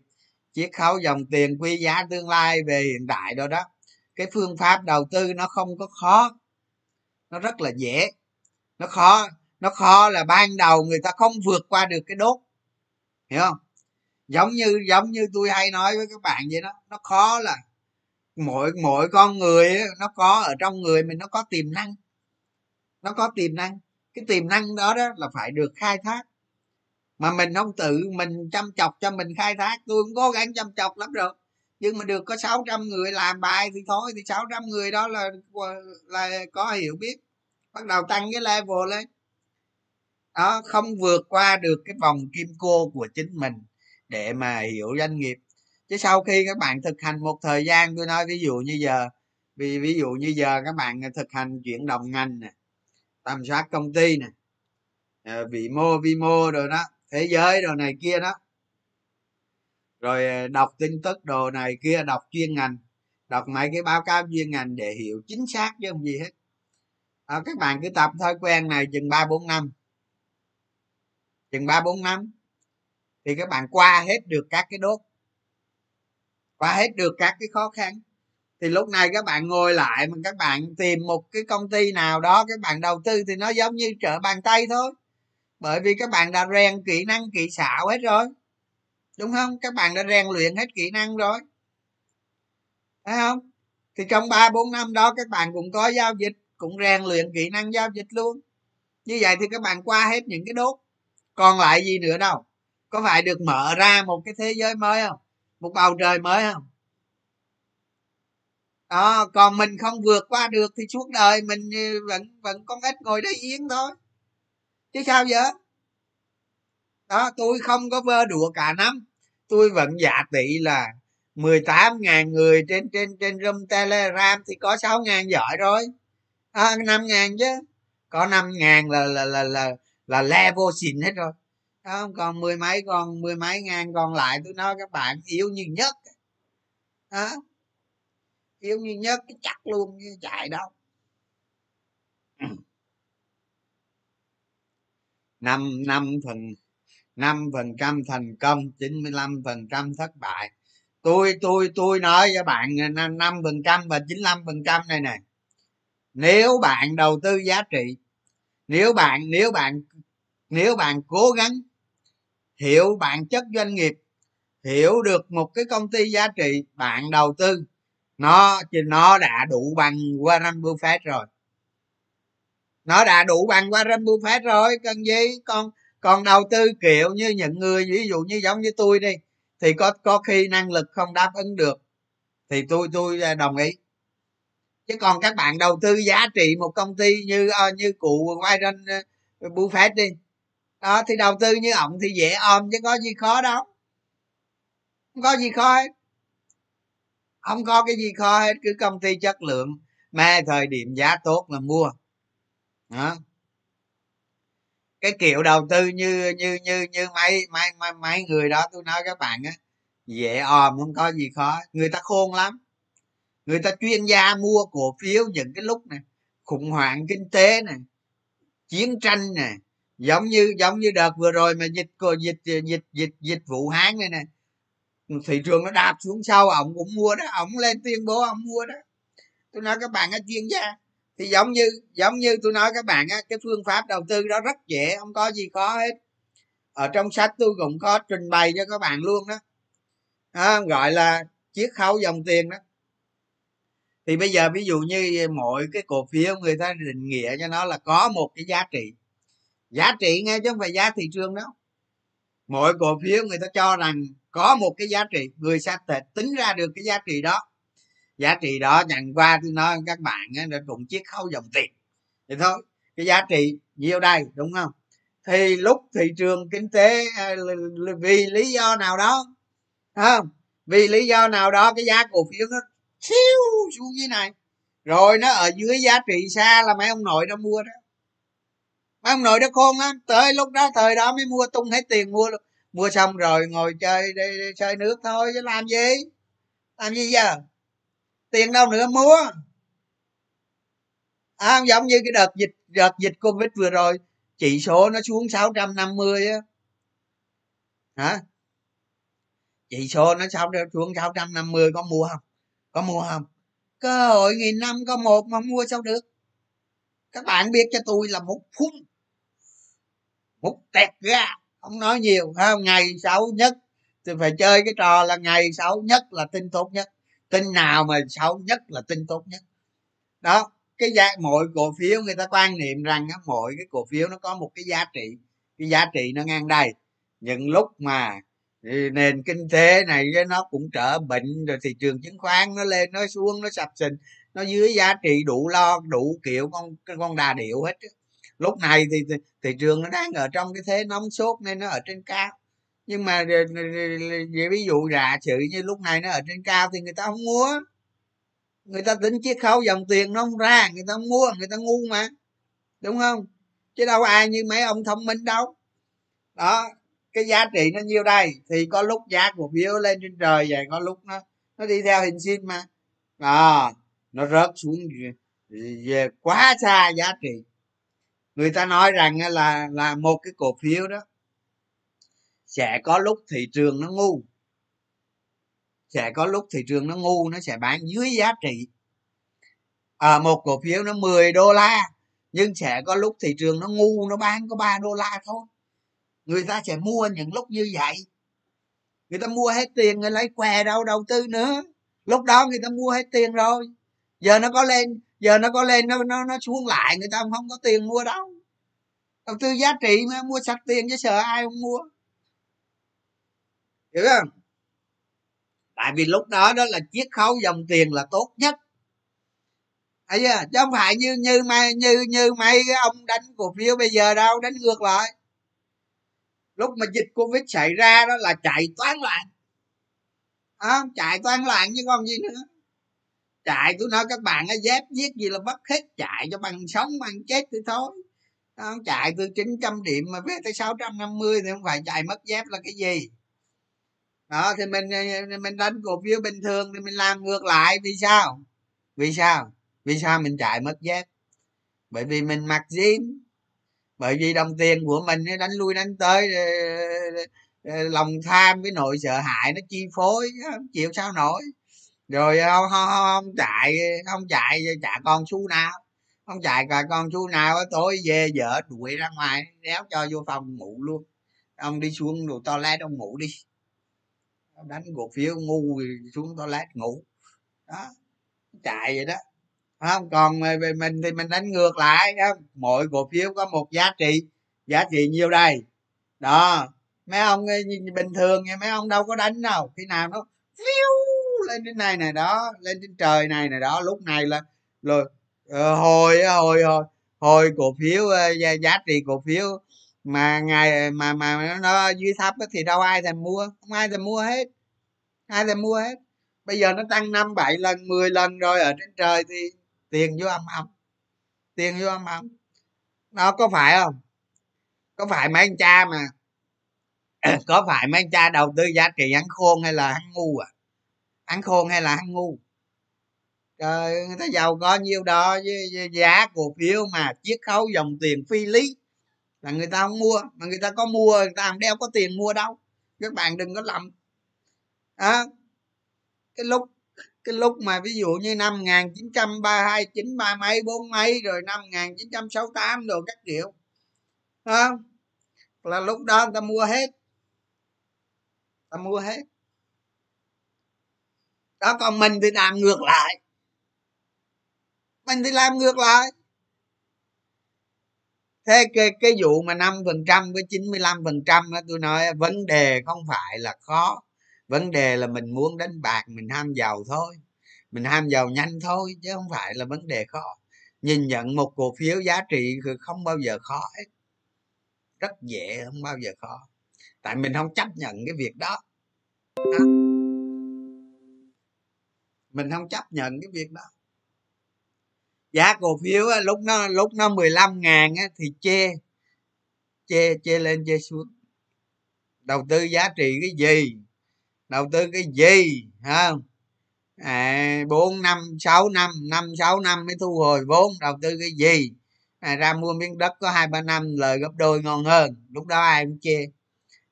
chiết khấu dòng tiền quy giá tương lai về hiện tại đó đó cái phương pháp đầu tư nó không có khó, nó rất là dễ. Nó khó nó khó là ban đầu người ta không vượt qua được cái đốt. Hiểu không? Giống như giống như tôi hay nói với các bạn vậy đó, nó khó là mỗi mỗi con người nó có, ở trong người mình nó có tiềm năng. Nó có tiềm năng. Cái tiềm năng đó đó là phải được khai thác. Mà mình không tự mình chăm chọc cho mình khai thác, tôi cũng cố gắng chăm chọc lắm rồi nhưng mà được có 600 người làm bài thì thôi, thì 600 người đó là là có hiểu biết, bắt đầu tăng cái level lên. Đó, không vượt qua được cái vòng kim cô của chính mình để mà hiểu doanh nghiệp. Chứ sau khi các bạn thực hành một thời gian, tôi nói ví dụ như giờ, vì ví dụ như giờ các bạn thực hành chuyển đồng ngành nè, tầm soát công ty nè ờ, vị mô vi mô rồi đó, thế giới rồi này kia đó rồi ờ, đọc tin tức đồ này kia đọc chuyên ngành đọc mấy cái báo cáo chuyên ngành để hiểu chính xác chứ không gì hết. À, các bạn cứ tập thói quen này chừng ba bốn năm. Chừng ba bốn năm thì các bạn qua hết được các cái đốt qua hết được các cái khó khăn. Thì lúc này các bạn ngồi lại mà các bạn tìm một cái công ty nào đó các bạn đầu tư thì nó giống như trở bàn tay thôi. Bởi vì các bạn đã rèn kỹ năng kỹ xảo hết rồi đúng không? Các bạn đã rèn luyện hết kỹ năng rồi. Phải không? Thì trong ba, bốn năm đó, các bạn cũng có giao dịch, cũng rèn luyện kỹ năng giao dịch luôn. Như vậy thì các bạn qua hết những cái đốt. Còn lại gì nữa đâu? Có phải được mở ra một cái thế giới mới không? Một bầu trời mới không? Đó, còn mình không vượt qua được thì suốt đời mình vẫn vẫn con ít ngồi đây yên thôi. Chứ sao vậy? Đó, tôi không có vơ đùa cả năm tôi vẫn giả tỷ là 18.000 người trên trên trên room telegram thì có 6.000 giỏi rồi. À, 5.000 chứ. Có 5.000 là là là là là level xịn hết rồi. Không? Còn mười mấy còn mười mấy ngàn còn lại tôi nói các bạn yếu như nhất đó yếu như nhất cái chắc luôn như chạy đâu. <clears throat> Năm năm phần năm phần trăm thành công 95 phần trăm thất bại. Tôi tôi tôi nói cho bạn năm phần trăm và 95 phần trăm này này nếu bạn đầu tư giá trị, nếu bạn nếu bạn nếu bạn cố gắng, hiểu bản chất doanh nghiệp, hiểu được một cái công ty giá trị bạn đầu tư, nó, thì nó đã đủ bằng Warren Buffett rồi. Nó đã đủ bằng Warren Buffett rồi, cần gì? Con? Còn đầu tư kiểu như những người, ví dụ như giống như tôi đi, thì có có khi năng lực không đáp ứng được, thì tôi tôi à, đồng ý. Chứ còn các bạn đầu tư giá trị một công ty như ờ, như cụ Warren ờ, Buffett đi, đó, thì đầu tư như ổng thì dễ ôm chứ có gì khó đâu. Không có gì khó hết. Không có cái gì khó hết, cứ công ty chất lượng, mà thời điểm giá tốt là mua. Đó cái kiểu đầu tư như như như như mấy mấy mấy, mấy người đó tôi nói các bạn á dễ òm không có gì khó. Người ta khôn lắm. Người ta chuyên gia mua cổ phiếu những cái lúc này khủng hoảng kinh tế này chiến tranh này giống như giống như đợt vừa rồi mà dịch dịch dịch dịch dịch vụ hán này nè thị trường nó đạp xuống sau ổng cũng mua đó ổng lên tuyên bố ổng mua đó. Tôi nói các bạn á chuyên gia thì giống như giống như tôi nói các bạn á cái phương pháp đầu tư đó rất dễ không có gì khó hết. Ở trong sách tôi cũng có trình bày cho các bạn luôn đó. À, gọi là chiết khấu dòng tiền đó. Thì bây giờ ví dụ như mỗi cái cổ phiếu người ta định nghĩa cho nó là có một cái giá trị. Giá trị nghe chứ không phải giá thị trường đâu. Mỗi cổ phiếu người ta cho rằng có một cái giá trị người sẽ tính ra được cái giá trị đó giá trị đó nhận qua tôi nói các bạn nó trụng chiếc khấu dòng tiền. Thì thôi cái giá trị nhiêu đây đúng không? Thì lúc thị trường kinh tế à, vì lý do nào đó không? Vì lý do nào đó cái giá cổ phiếu nó xíu xuống dưới này. Rồi nó ở dưới giá trị xa là mấy ông nội nó mua đó. Mấy ông nội đó khôn lắm. Tới lúc đó thời đó mới mua tung hết tiền mua luôn. Mua xong rồi ngồi chơi đi, đi chơi nước thôi chứ làm gì? Làm gì giờ? Tiền đâu nữa mua. À, giống như cái đợt dịch đợt dịch covid vừa rồi chỉ số nó xuống 650 á. Hả? Chỉ số nó sao xuống 650 có mua không? Có mua không? Cơ hội nghìn năm có một mà mua sao được? Các bạn biết cho tôi là một phút một tẹt ra không nói nhiều ha. Ngày xấu nhất thì phải chơi cái trò là ngày xấu nhất là tin tốt nhất tin nào mà xấu nhất là tin tốt nhất. Đó cái giá mỗi cổ phiếu người ta quan niệm rằng á, mỗi cái cổ phiếu nó có một cái giá trị. Cái giá trị nó ngang đây. Những lúc mà ừ, nền kinh tế này nó cũng trở bệnh rồi thị trường chứng khoán nó lên nó xuống nó sập sình nó dưới giá trị đủ lo đủ kiểu con con đà điệu hết lúc này thì thị, trường nó đang ở trong cái thế nóng sốt nên nó ở trên cao nhưng mà ví dụ giả sử như lúc này nó ở trên cao thì người ta không mua. Người ta tính chiết khấu dòng tiền nó không ra, người ta không mua, người ta ngu mà. Đúng không? Chứ đâu ai như mấy ông thông minh đâu. Đó, cái giá trị nó nhiêu đây? Thì có lúc giá cổ phiếu lên trên trời vậy, có lúc nó nó đi theo hình sin mà. À nó rớt xuống về quá xa giá trị. Người ta nói rằng là là một cái cổ phiếu đó sẽ có lúc thị trường nó ngu. Sẽ có lúc thị trường nó ngu nó sẽ bán dưới giá trị. À, một cổ phiếu nó 10 đô la nhưng sẽ có lúc thị trường nó ngu nó bán có 3 đô la thôi. Người ta sẽ mua những lúc như vậy. Người ta mua hết tiền người lấy què đâu đầu tư nữa. Lúc đó người ta mua hết tiền rồi. Giờ nó có lên giờ nó có lên nó nó nó xuống lại người ta không có tiền mua đâu. Đầu tư giá trị mà mua sạch tiền chứ sợ ai không mua hiểu không? Tại vì lúc đó đó là chiết khấu dòng tiền là tốt nhất. Thấy chưa? Chứ không phải như như mày như như mấy cái ông đánh cổ phiếu bây giờ đâu đánh ngược lại. Lúc mà dịch covid xảy ra đó là chạy toán loạn. À, chạy toán loạn chứ còn gì nữa. Chạy tôi nói các bạn á dép giết gì là bắt hết chạy cho bằng sống bằng chết thì thôi. Không chạy từ 900 điểm mà về tới 650 thì không phải chạy mất dép là cái gì đó thì mình ờ, ờ, mình đánh cổ phiếu bình thường thì mình làm ngược lại. Vì sao? Vì sao? Vì sao mình chạy mất dép bởi vì mình mặc jean. Bởi vì đồng tiền của mình đánh lui đánh tới ờ, lòng tham với nội sợ hãi nó chi phối không chịu sao nổi. Rồi không, không, không chạy không chạy chả con xu nào. Không chạy cả con xu nào tối về vợ đuổi ra ngoài đéo cho vô phòng ngủ luôn. Ông đi xuống đồ toilet ông ngủ đi đánh cổ phiếu ngu xuống toilet ngủ. Đó chạy vậy đó. Không còn về mình thì mình đánh ngược lại không? Mỗi cổ phiếu có một giá trị giá trị nhiêu đây. Đó mấy ông bình thường nha mấy ông đâu có đánh đâu. Khi nào nó phiêu lên trên này này đó lên trên trời này này đó lúc này là rồi ờ, hồi hồi hồi hồi cổ phiếu giá, giá trị cổ phiếu mà ngày, mà mà nó dưới thấp thì đâu ai thèm mua, không ai thèm mua hết, ai thèm mua hết. Bây giờ nó tăng năm, bảy lần 10 lần rồi ở trên trời thì tiền vô âm âm tiền vô âm âm nó có phải không? Có phải mấy anh cha mà, <clears throat> có phải mấy anh cha đầu tư giá trị hắn khôn hay là hắn ngu à? Hắn khôn hay là hắn ngu? Trời người ta giàu có nhiêu đó với giá cổ phiếu mà chiết khấu dòng tiền phi lý là người ta không mua mà người ta có mua người ta không đeo có tiền mua đâu. Các bạn đừng có lầm. À, cái lúc cái lúc mà ví dụ như năm 1932 chín ba mấy bốn mấy rồi năm 1968 rồi các kiểu. À, là lúc đó người ta mua hết. Ta mua hết. Đó còn mình thì làm ngược lại. Mình thì làm ngược lại thế cái cái vụ mà năm phần trăm với chín mươi lăm phần trăm tôi nói vấn đề không phải là khó. Vấn đề là mình muốn đánh bạc mình ham giàu thôi. Mình ham giàu nhanh thôi chứ không phải là vấn đề khó. Nhìn nhận một cổ phiếu giá trị không bao giờ khó hết. Rất dễ không bao giờ khó. Tại mình không chấp nhận cái việc đó, đó. mình không chấp nhận cái việc đó giá cổ phiếu á, lúc nó lúc nó 15 ngàn á, thì chê chê chê lên chê xuống. Đầu tư giá trị cái gì? Đầu tư cái gì? Không à, 4 năm 6 năm 5 6 năm mới thu hồi vốn. Đầu tư cái gì? À, ra mua miếng đất có hai ba năm lời gấp đôi ngon hơn. Lúc đó ai cũng chê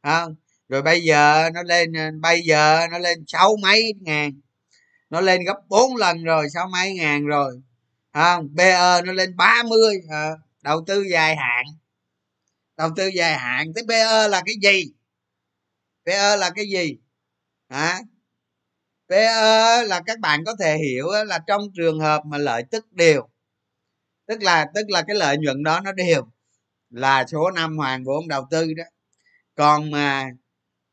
không rồi bây giờ nó lên bây giờ nó lên sáu mấy ngàn nó lên gấp bốn lần rồi sáu mấy ngàn rồi không PE nó lên 30 à, ờ, đầu tư dài hạn. Đầu tư dài hạn cái PE là cái gì? PE là cái gì? Hả? PE là các bạn có thể hiểu là trong trường hợp mà lợi tức đều tức là tức là cái lợi nhuận đó nó đều là số năm hoàn vốn đầu tư đó. Còn mà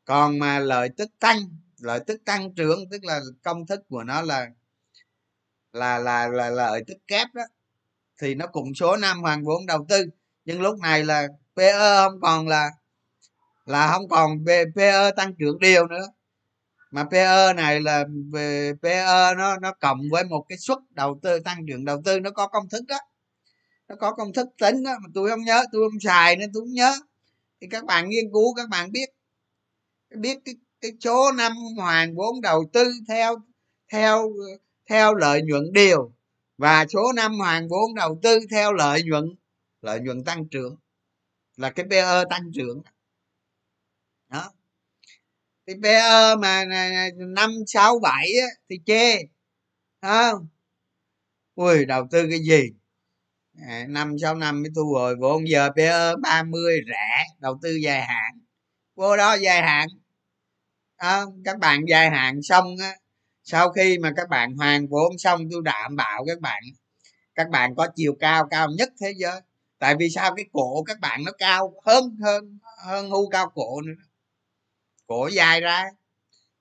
còn mà lợi tức tăng lợi tức tăng trưởng tức là công thức của nó là là là là lợi tức kép đó, thì nó cùng số năm hoàn vốn đầu tư. Nhưng lúc này là PE không còn là là không còn PE tăng trưởng đều nữa. Mà PE này là về PE nó nó cộng với một cái suất đầu tư, tăng trưởng đầu tư, nó có công thức đó. Nó có công thức tính đó, mà tôi không nhớ, tôi không xài nên tôi không nhớ. Thì các bạn nghiên cứu, các bạn biết. Biết cái cái số năm hoàn vốn đầu tư theo theo theo lợi nhuận đều. Và số năm hoàn vốn đầu tư theo lợi nhuận lợi nhuận tăng trưởng là cái PE tăng trưởng. Đó. Thì PE mà năm sáu bảy thì chê không? Ui đầu tư cái gì? Năm sáu năm mới thu hồi vốn giờ PE 30 rẻ đầu tư dài hạn. Vô đó dài hạn. À, các bạn dài hạn xong á sau khi mà các bạn hoàn vốn xong, tôi đảm bảo các bạn các bạn có chiều cao cao nhất thế giới. Tại vì sao? Cái cổ các bạn nó cao hơn hơn hơn hưu cao cổ nữa. Cổ dài ra.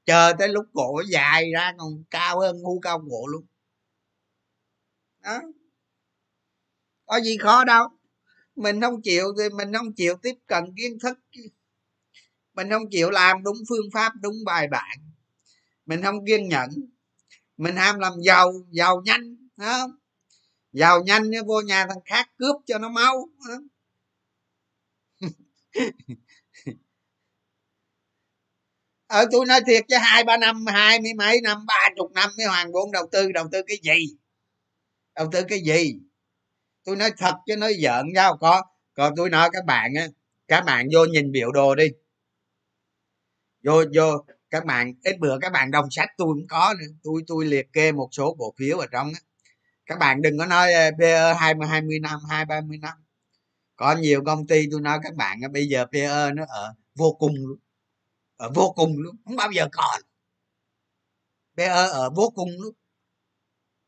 Chờ tới lúc cổ dài ra còn cao hơn hưu cao cổ luôn. Đó. Có gì khó đâu. Mình không chịu thì mình không chịu tiếp cận kiến thức. Mình không chịu làm đúng phương pháp, đúng bài bản mình không kiên nhẫn. Mình ham làm giàu giàu nhanh đó. giàu nhanh vô nhà thằng khác cướp cho nó mau <laughs> ở ờ, tôi nói thiệt chứ, hai ba năm, hai mươi mấy năm, ba chục năm mới hoàn vốn đầu tư. Đầu tư cái gì? Đầu tư cái gì? Tôi nói thật chứ, nói giỡn nhau có. Còn tôi nói các bạn á, các bạn vô nhìn biểu đồ đi. Vô vô các bạn ít bữa các bạn đọc sách tôi cũng có nữa. Tôi tôi liệt kê một số cổ phiếu ở trong đó. các bạn đừng có nói ờ, PE hai mươi hai mươi năm hai ba mươi năm. Có nhiều công ty tôi nói các bạn bây giờ PE nó ở vô cùng luôn. Ở vô cùng luôn không bao giờ còn. PE ở vô cùng luôn.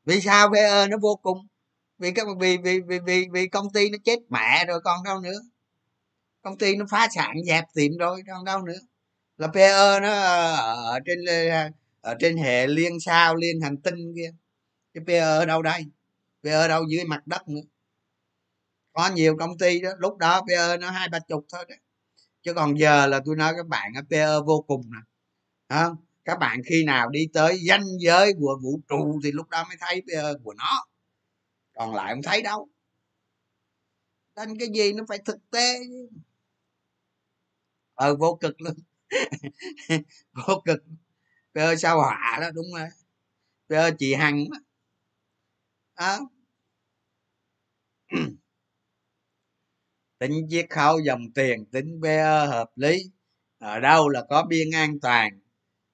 Vì sao PE nó vô cùng? Vì các vì vì vì vì, vì công ty nó chết mẹ rồi còn đâu nữa. Công ty nó phá sản dẹp tiệm rồi còn đâu nữa là PE nó ở trên ờ, ở trên hệ liên sao, liên hành tinh kia. Cái PE ở đâu đây? PE đâu dưới mặt đất nữa? Có nhiều công ty đó. Lúc đó PE nó hai ba chục thôi đó. Chứ còn giờ là tôi nói các bạn PE vô cùng nè. Không các bạn khi nào đi tới danh giới của vũ trụ thì lúc đó mới thấy PE của nó. Còn lại không thấy đâu. Nên cái gì nó phải thực tế ờ vô cực luôn. <laughs> vô cực. PE sao hỏa đó, đúng rồi. PE chị hằng đó đó. <clears throat> tính chiết khấu dòng tiền, tính PE hợp lý. Ở đâu là có biên an toàn?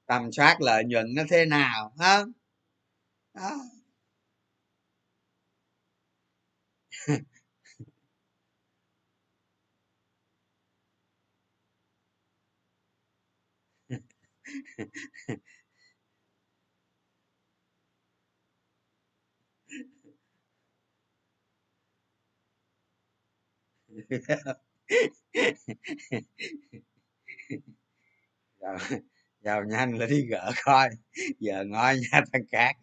Tầm soát lợi nhuận nó thế nào, hả? Đó. <laughs> giàu, giàu nhanh là đi gỡ coi. Giờ ngói nha thằng cát.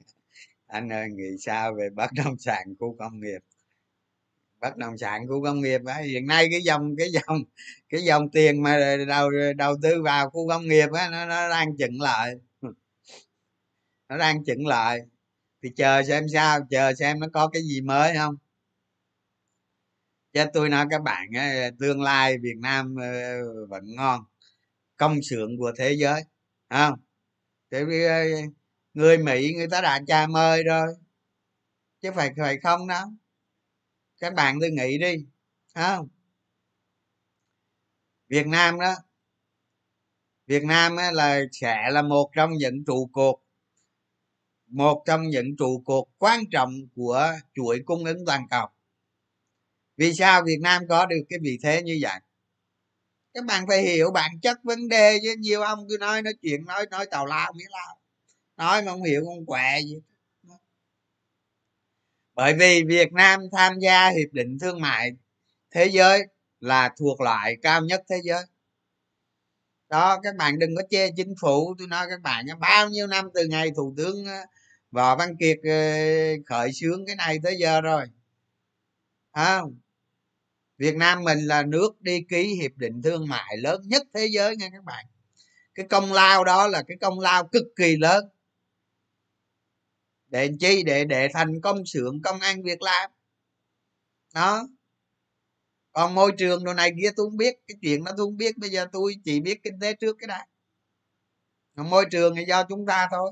Anh ơi nghĩ sao về bất động sản khu công nghiệp? Bất động sản khu công nghiệp á hiện nay cái dòng cái dòng cái dòng tiền mà đầu đầu tư vào khu công nghiệp á nó, nó đang chững lại. <laughs> Nó đang chững lại. Thì chờ xem sao chờ xem nó có cái gì mới không. Chứ tôi nói các bạn á, tương lai việt nam ờ, vẫn ngon công xưởng của thế giới không? Tại vì ờ, người mỹ người ta đã chào mời rồi. Chứ phải phải không đâu các bạn tôi nghĩ đi không? Việt nam đó, việt nam là sẽ là một trong những trụ cột, một trong những trụ cột quan trọng của chuỗi cung ứng toàn cầu. Vì sao việt nam có được cái vị thế như vậy? Các bạn phải hiểu bản chất vấn đề chứ, nhiều ông cứ nói nói chuyện, nói nói tào lao nghĩa lao nói mà không hiểu không quẹ gì bởi vì việt nam tham gia hiệp định thương mại thế giới là thuộc loại cao nhất thế giới. Đó, các bạn đừng có chê chính phủ. Tôi nói các bạn, bao nhiêu năm từ ngày thủ tướng ờ, võ văn kiệt ờ, khởi xướng cái này tới giờ rồi. Không? Việt nam mình là nước đi ký hiệp định thương mại lớn nhất thế giới nha các bạn. Cái công lao đó là cái công lao cực kỳ lớn để chi? Để để thành công xưởng công an việc làm. Đó. Còn môi trường đồ này kia tôi không biết, cái chuyện đó tôi không biết. Bây giờ tôi chỉ biết kinh tế trước cái đã. Còn môi trường thì do chúng ta thôi.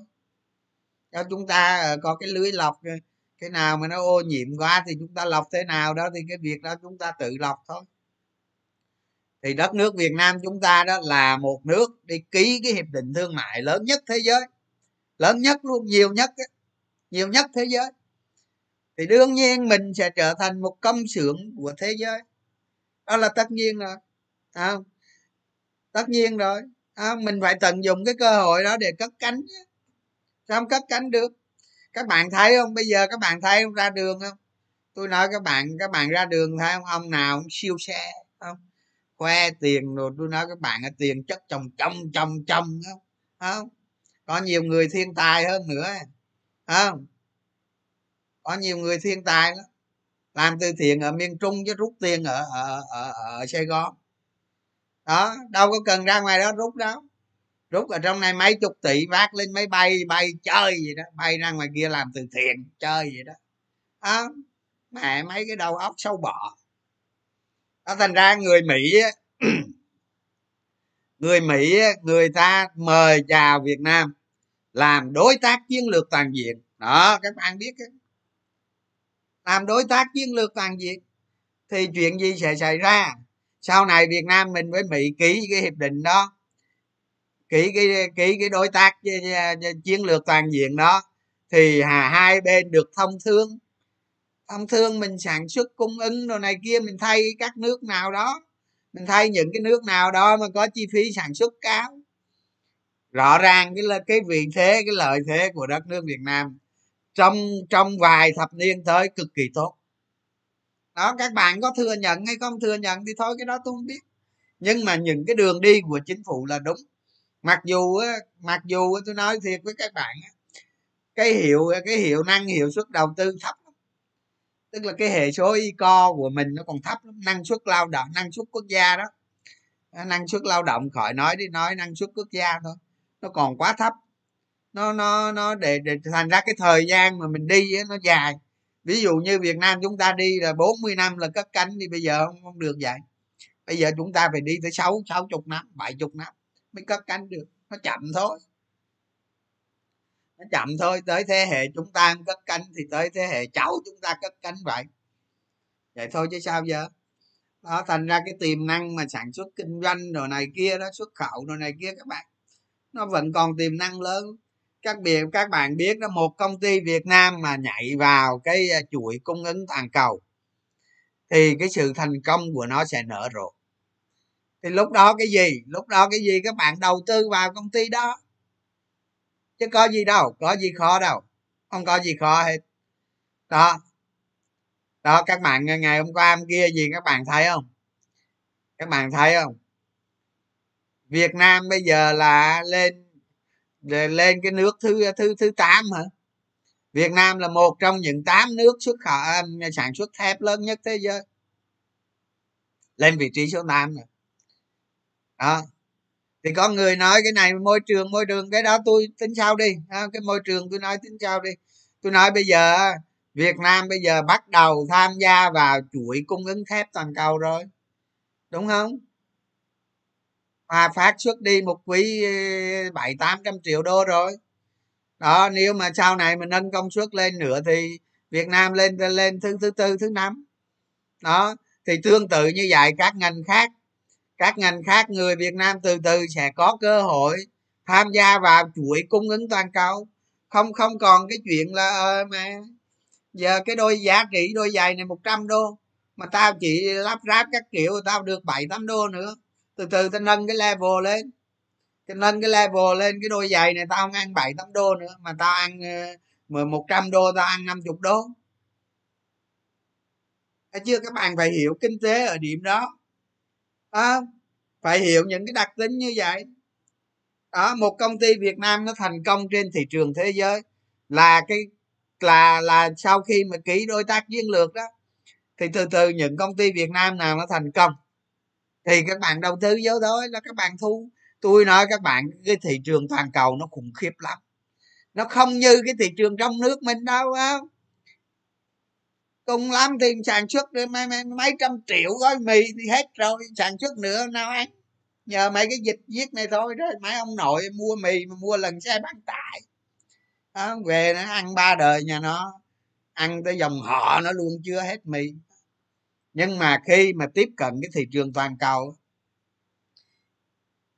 Do chúng ta ờ, có cái lưới lọc cái nào mà nó ô nhiễm quá thì chúng ta lọc thế nào đó thì cái việc đó chúng ta tự lọc thôi. Thì đất nước việt nam chúng ta đó là một nước đi ký cái hiệp định thương mại lớn nhất thế giới. Lớn nhất luôn, nhiều nhất ấy nhiều nhất thế giới. Thì đương nhiên mình sẽ trở thành một công xưởng của thế giới. Đó là tất nhiên rồi à, tất nhiên rồi à, mình phải tận dụng cái cơ hội đó để cất cánh sao không cất cánh được? Các bạn thấy không? Bây giờ các bạn thấy không? Ra đường không? Tôi nói các bạn các bạn ra đường thấy không? Ông nào cũng siêu xe không? Khoe tiền rồi tôi nói các bạn tiền chất chồng chồng chồng chồng không? Không? Có nhiều người thiên tài hơn nữa không. Có nhiều người thiên tài lắm. Làm từ thiện ở miền trung chứ rút tiền ở ở ở, ở sài gòn. Đó đâu có cần ra ngoài đó rút đâu. Rút ở trong này mấy chục tỷ vác lên máy bay bay chơi gì đó. Bay ra ngoài kia làm từ thiện chơi gì đó. À, mẹ mấy cái đầu óc sâu bọ. Đó thành ra người mỹ <clears throat> người mỹ người ta mời chào việt nam làm đối tác chiến lược toàn diện. Đó, các bạn biết đó. làm đối tác chiến lược toàn diện. Thì chuyện gì sẽ xảy ra? Sau này việt nam mình với mỹ ký cái hiệp định đó, ký cái ký cái đối tác ờ, ờ, ờ, chiến lược toàn diện đó, thì hà, hai bên được thông thương. Thông thương mình sản xuất cung ứng đồ này kia, mình thay các nước nào đó. Mình thay những cái nước nào đó mà có chi phí sản xuất cao rõ ràng cái là cái vị thế, cái lợi thế của đất nước việt nam trong trong vài thập niên tới cực kỳ tốt. Đó, các bạn có thừa nhận hay không thừa nhận thì thôi, cái đó tôi không biết. Nhưng mà những cái đường đi của chính phủ là đúng. Mặc dù mặc dù tôi nói thiệt với các bạn cái hiệu cái hiệu năng, hiệu suất đầu tư thấp tức là cái hệ số y co của mình nó còn thấp lắm. Năng suất lao động, năng suất quốc gia đó. Năng suất lao động khỏi nói đi, nói năng suất quốc gia thôi nó còn quá thấp. Nó nó nó để, để thành ra cái thời gian mà mình đi nó dài. Ví dụ như việt nam chúng ta đi là 40 năm là cất cánh thì bây giờ không, không được vậy. Bây giờ chúng ta phải đi tới sáu sáu chục năm bảy chục năm mới cất cánh được. Nó chậm thôi. Nó chậm thôi tới thế hệ chúng ta cất cánh thì tới thế hệ cháu chúng ta cất cánh vậy. Vậy thôi chứ sao giờ? Đó thành ra cái tiềm năng mà sản xuất kinh doanh đồ này kia đó xuất khẩu đồ này kia các bạn nó vẫn còn tiềm năng lớn. Các biệt, các bạn biết đó, một công ty Việt Nam mà nhảy vào cái à, chuỗi cung ứng toàn cầu, thì cái sự thành công của nó sẽ nở rộ. Thì lúc đó cái gì? Lúc đó cái gì? Các bạn đầu tư vào công ty đó. Chứ có gì đâu, có gì khó đâu, không có gì khó hết. Đó. Đó, các bạn ngày hôm qua, hôm kia gì các bạn thấy không? Các bạn thấy không? Việt nam bây giờ là lên lên cái nước thứ thứ thứ tám hả? Việt nam là một trong những tám nước xuất khẩu à, sản xuất thép lớn nhất thế giới. Lên vị trí số 8 rồi. Đó. Thì có người nói cái này môi trường môi trường cái đó tôi tính sao đi à, cái môi trường tôi nói tính sao đi. Tôi nói bây giờ việt nam bây giờ bắt đầu tham gia vào chuỗi cung ứng thép toàn cầu rồi đúng không? Hòa phát xuất đi một quý bảy tám trăm triệu đô rồi. Đó nếu mà sau này mình nâng công suất lên nữa thì việt nam lên lên thứ thứ tư thứ năm. Đó thì tương tự như vậy các ngành khác các ngành khác người việt nam từ từ sẽ có cơ hội tham gia vào chuỗi cung ứng toàn cầu. Không không còn cái chuyện là ờ, mà giờ cái đôi giá trị đôi giày này 100 đô mà tao chỉ lắp ráp các kiểu tao được bảy tám đô nữa từ từ tao nâng cái level lên. Tao nâng cái level lên cái đôi giày này tao không ăn bảy tám đô nữa mà tao ăn ờ, mười một trăm đô tao ăn năm chục đô. Thấy chưa? Các bạn phải hiểu kinh tế ở điểm đó. À, phải hiểu những cái đặc tính như vậy. Đó một công ty việt nam nó thành công trên thị trường thế giới là cái là là sau khi mà ký đối tác chiến lược đó thì từ từ những công ty việt nam nào nó thành công thì các bạn đầu tư vô thôi là các bạn thu. Tôi nói các bạn cái thị trường toàn cầu nó khủng khiếp lắm. Nó không như cái thị trường trong nước mình đâu không? Cùng lắm thì sản xuất mấy, mấy, mấy trăm triệu gói mì thì hết rồi sản xuất nữa nào ăn. Nhờ mấy cái dịch giết này thôi đó mấy ông nội mua mì mà mua lần xe bán tải. Đó, về nó ăn ba đời nhà nó ăn tới dòng họ nó luôn chưa hết mì nhưng mà khi mà tiếp cận cái thị trường toàn cầu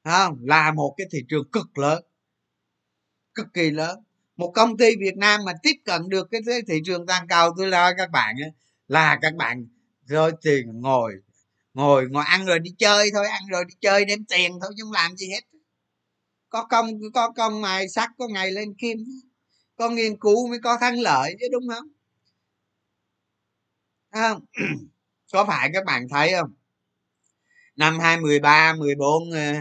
không là một cái thị trường cực lớn, cực kỳ lớn. Một công ty việt nam mà tiếp cận được cái thị trường toàn cầu, tôi lo các bạn là các bạn rồi tiền ngồi ngồi ngồi ăn rồi đi chơi thôi, ăn rồi đi chơi đếm tiền thôi chứ không làm gì hết. Có công có công mài sắt, có ngày lên kim, có nghiên cứu mới có thắng lợi chứ đúng không? Không? Có phải các bạn thấy không? Năm 2013 14 ờ,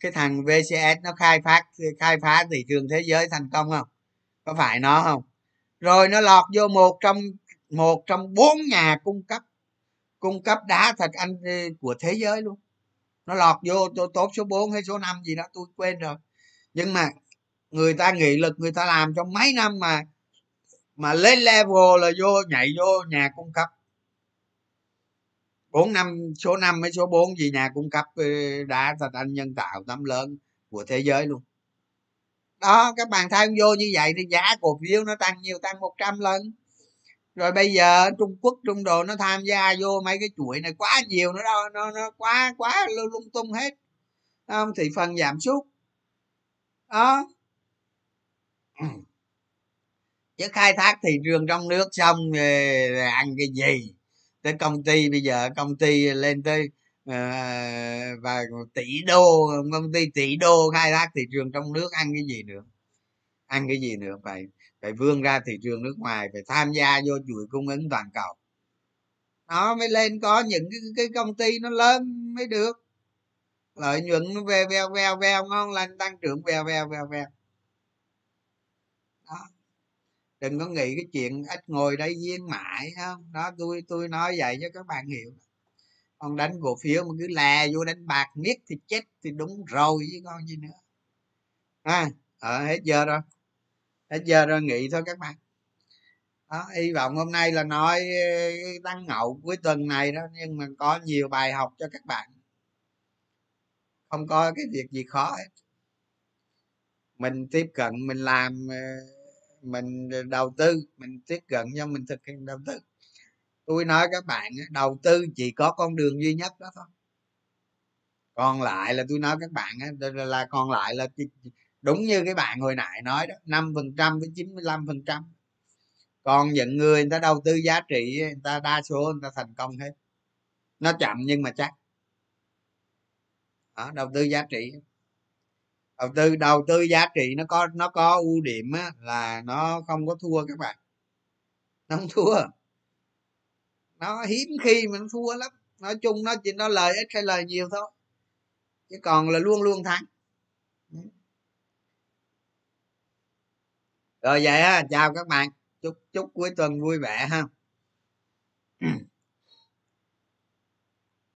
cái thằng VCS nó khai phát, khai phá thị trường thế giới thành công không? Có phải nó không? Rồi nó lọt vô một trong một trong bốn nhà cung cấp cung cấp đá thạch anh ờ, của thế giới luôn. Nó lọt vô tốt số 4 hay số 5 gì đó, tôi quên rồi. Nhưng mà người ta nghị lực người ta làm trong mấy năm mà mà lên level là vô, nhảy vô nhà cung cấp bốn năm, số năm mấy số 4 gì nhà cung cấp ờ, đá thạch anh nhân tạo tấm lớn của thế giới luôn. Đó, các bạn tham vô như vậy thì giá cổ phiếu nó tăng nhiều, tăng 100 lần. Rồi bây giờ trung quốc, trung đồ nó tham gia vô mấy cái chuỗi này quá nhiều nữa đâu nó nó quá quá lung tung hết. Không thì phần giảm sút. Đó. Chứ khai thác thị trường trong nước xong thì ăn cái gì? Tới công ty bây giờ công ty lên tới uh, và tỷ đô công ty tỷ đô khai thác thị trường trong nước ăn cái gì nữa? Ăn cái gì nữa? Phải phải vươn ra thị trường nước ngoài phải tham gia vô chuỗi cung ứng toàn cầu. Nó mới lên có những cái, cái công ty nó lớn mới được. Lợi nhuận nó về veo veo veo ngon lành tăng trưởng veo veo veo veo đó đừng có nghĩ cái chuyện ít ngồi đây viên mãi không? Đó tôi tôi nói vậy cho các bạn hiểu. Còn đánh cổ phiếu mà cứ lè vô đánh bạc miết thì chết thì đúng rồi chứ con gì nữa. À à hết giờ rồi. Hết giờ rồi nghỉ thôi các bạn. Đó, hy vọng hôm nay là nói tăng ngậu cuối tuần này đó nhưng mà có nhiều bài học cho các bạn. Không có cái việc gì khó hết. Mình tiếp cận mình làm ờ, mình đầu tư mình tiếp cận cho mình thực hiện đầu tư. Tôi nói các bạn đầu tư chỉ có con đường duy nhất đó thôi. Còn lại là tôi nói các bạn là còn lại là đúng như cái bạn hồi nãy nói đó năm phần trăm với chín mươi lăm phần trăm. Còn những người người ta đầu tư giá trị người ta đa số người ta thành công hết. Nó chậm nhưng mà chắc. Đó, đầu tư giá trị đầu tư đầu tư giá trị nó có nó có ưu điểm á, là nó không có thua các bạn. Nó không thua. Nó hiếm khi mà nó thua lắm. Nói chung nó chỉ nó lời ít hay lời nhiều thôi. Chứ còn là luôn luôn thắng. Rồi vậy á chào các bạn. Chúc chúc cuối tuần vui vẻ ha.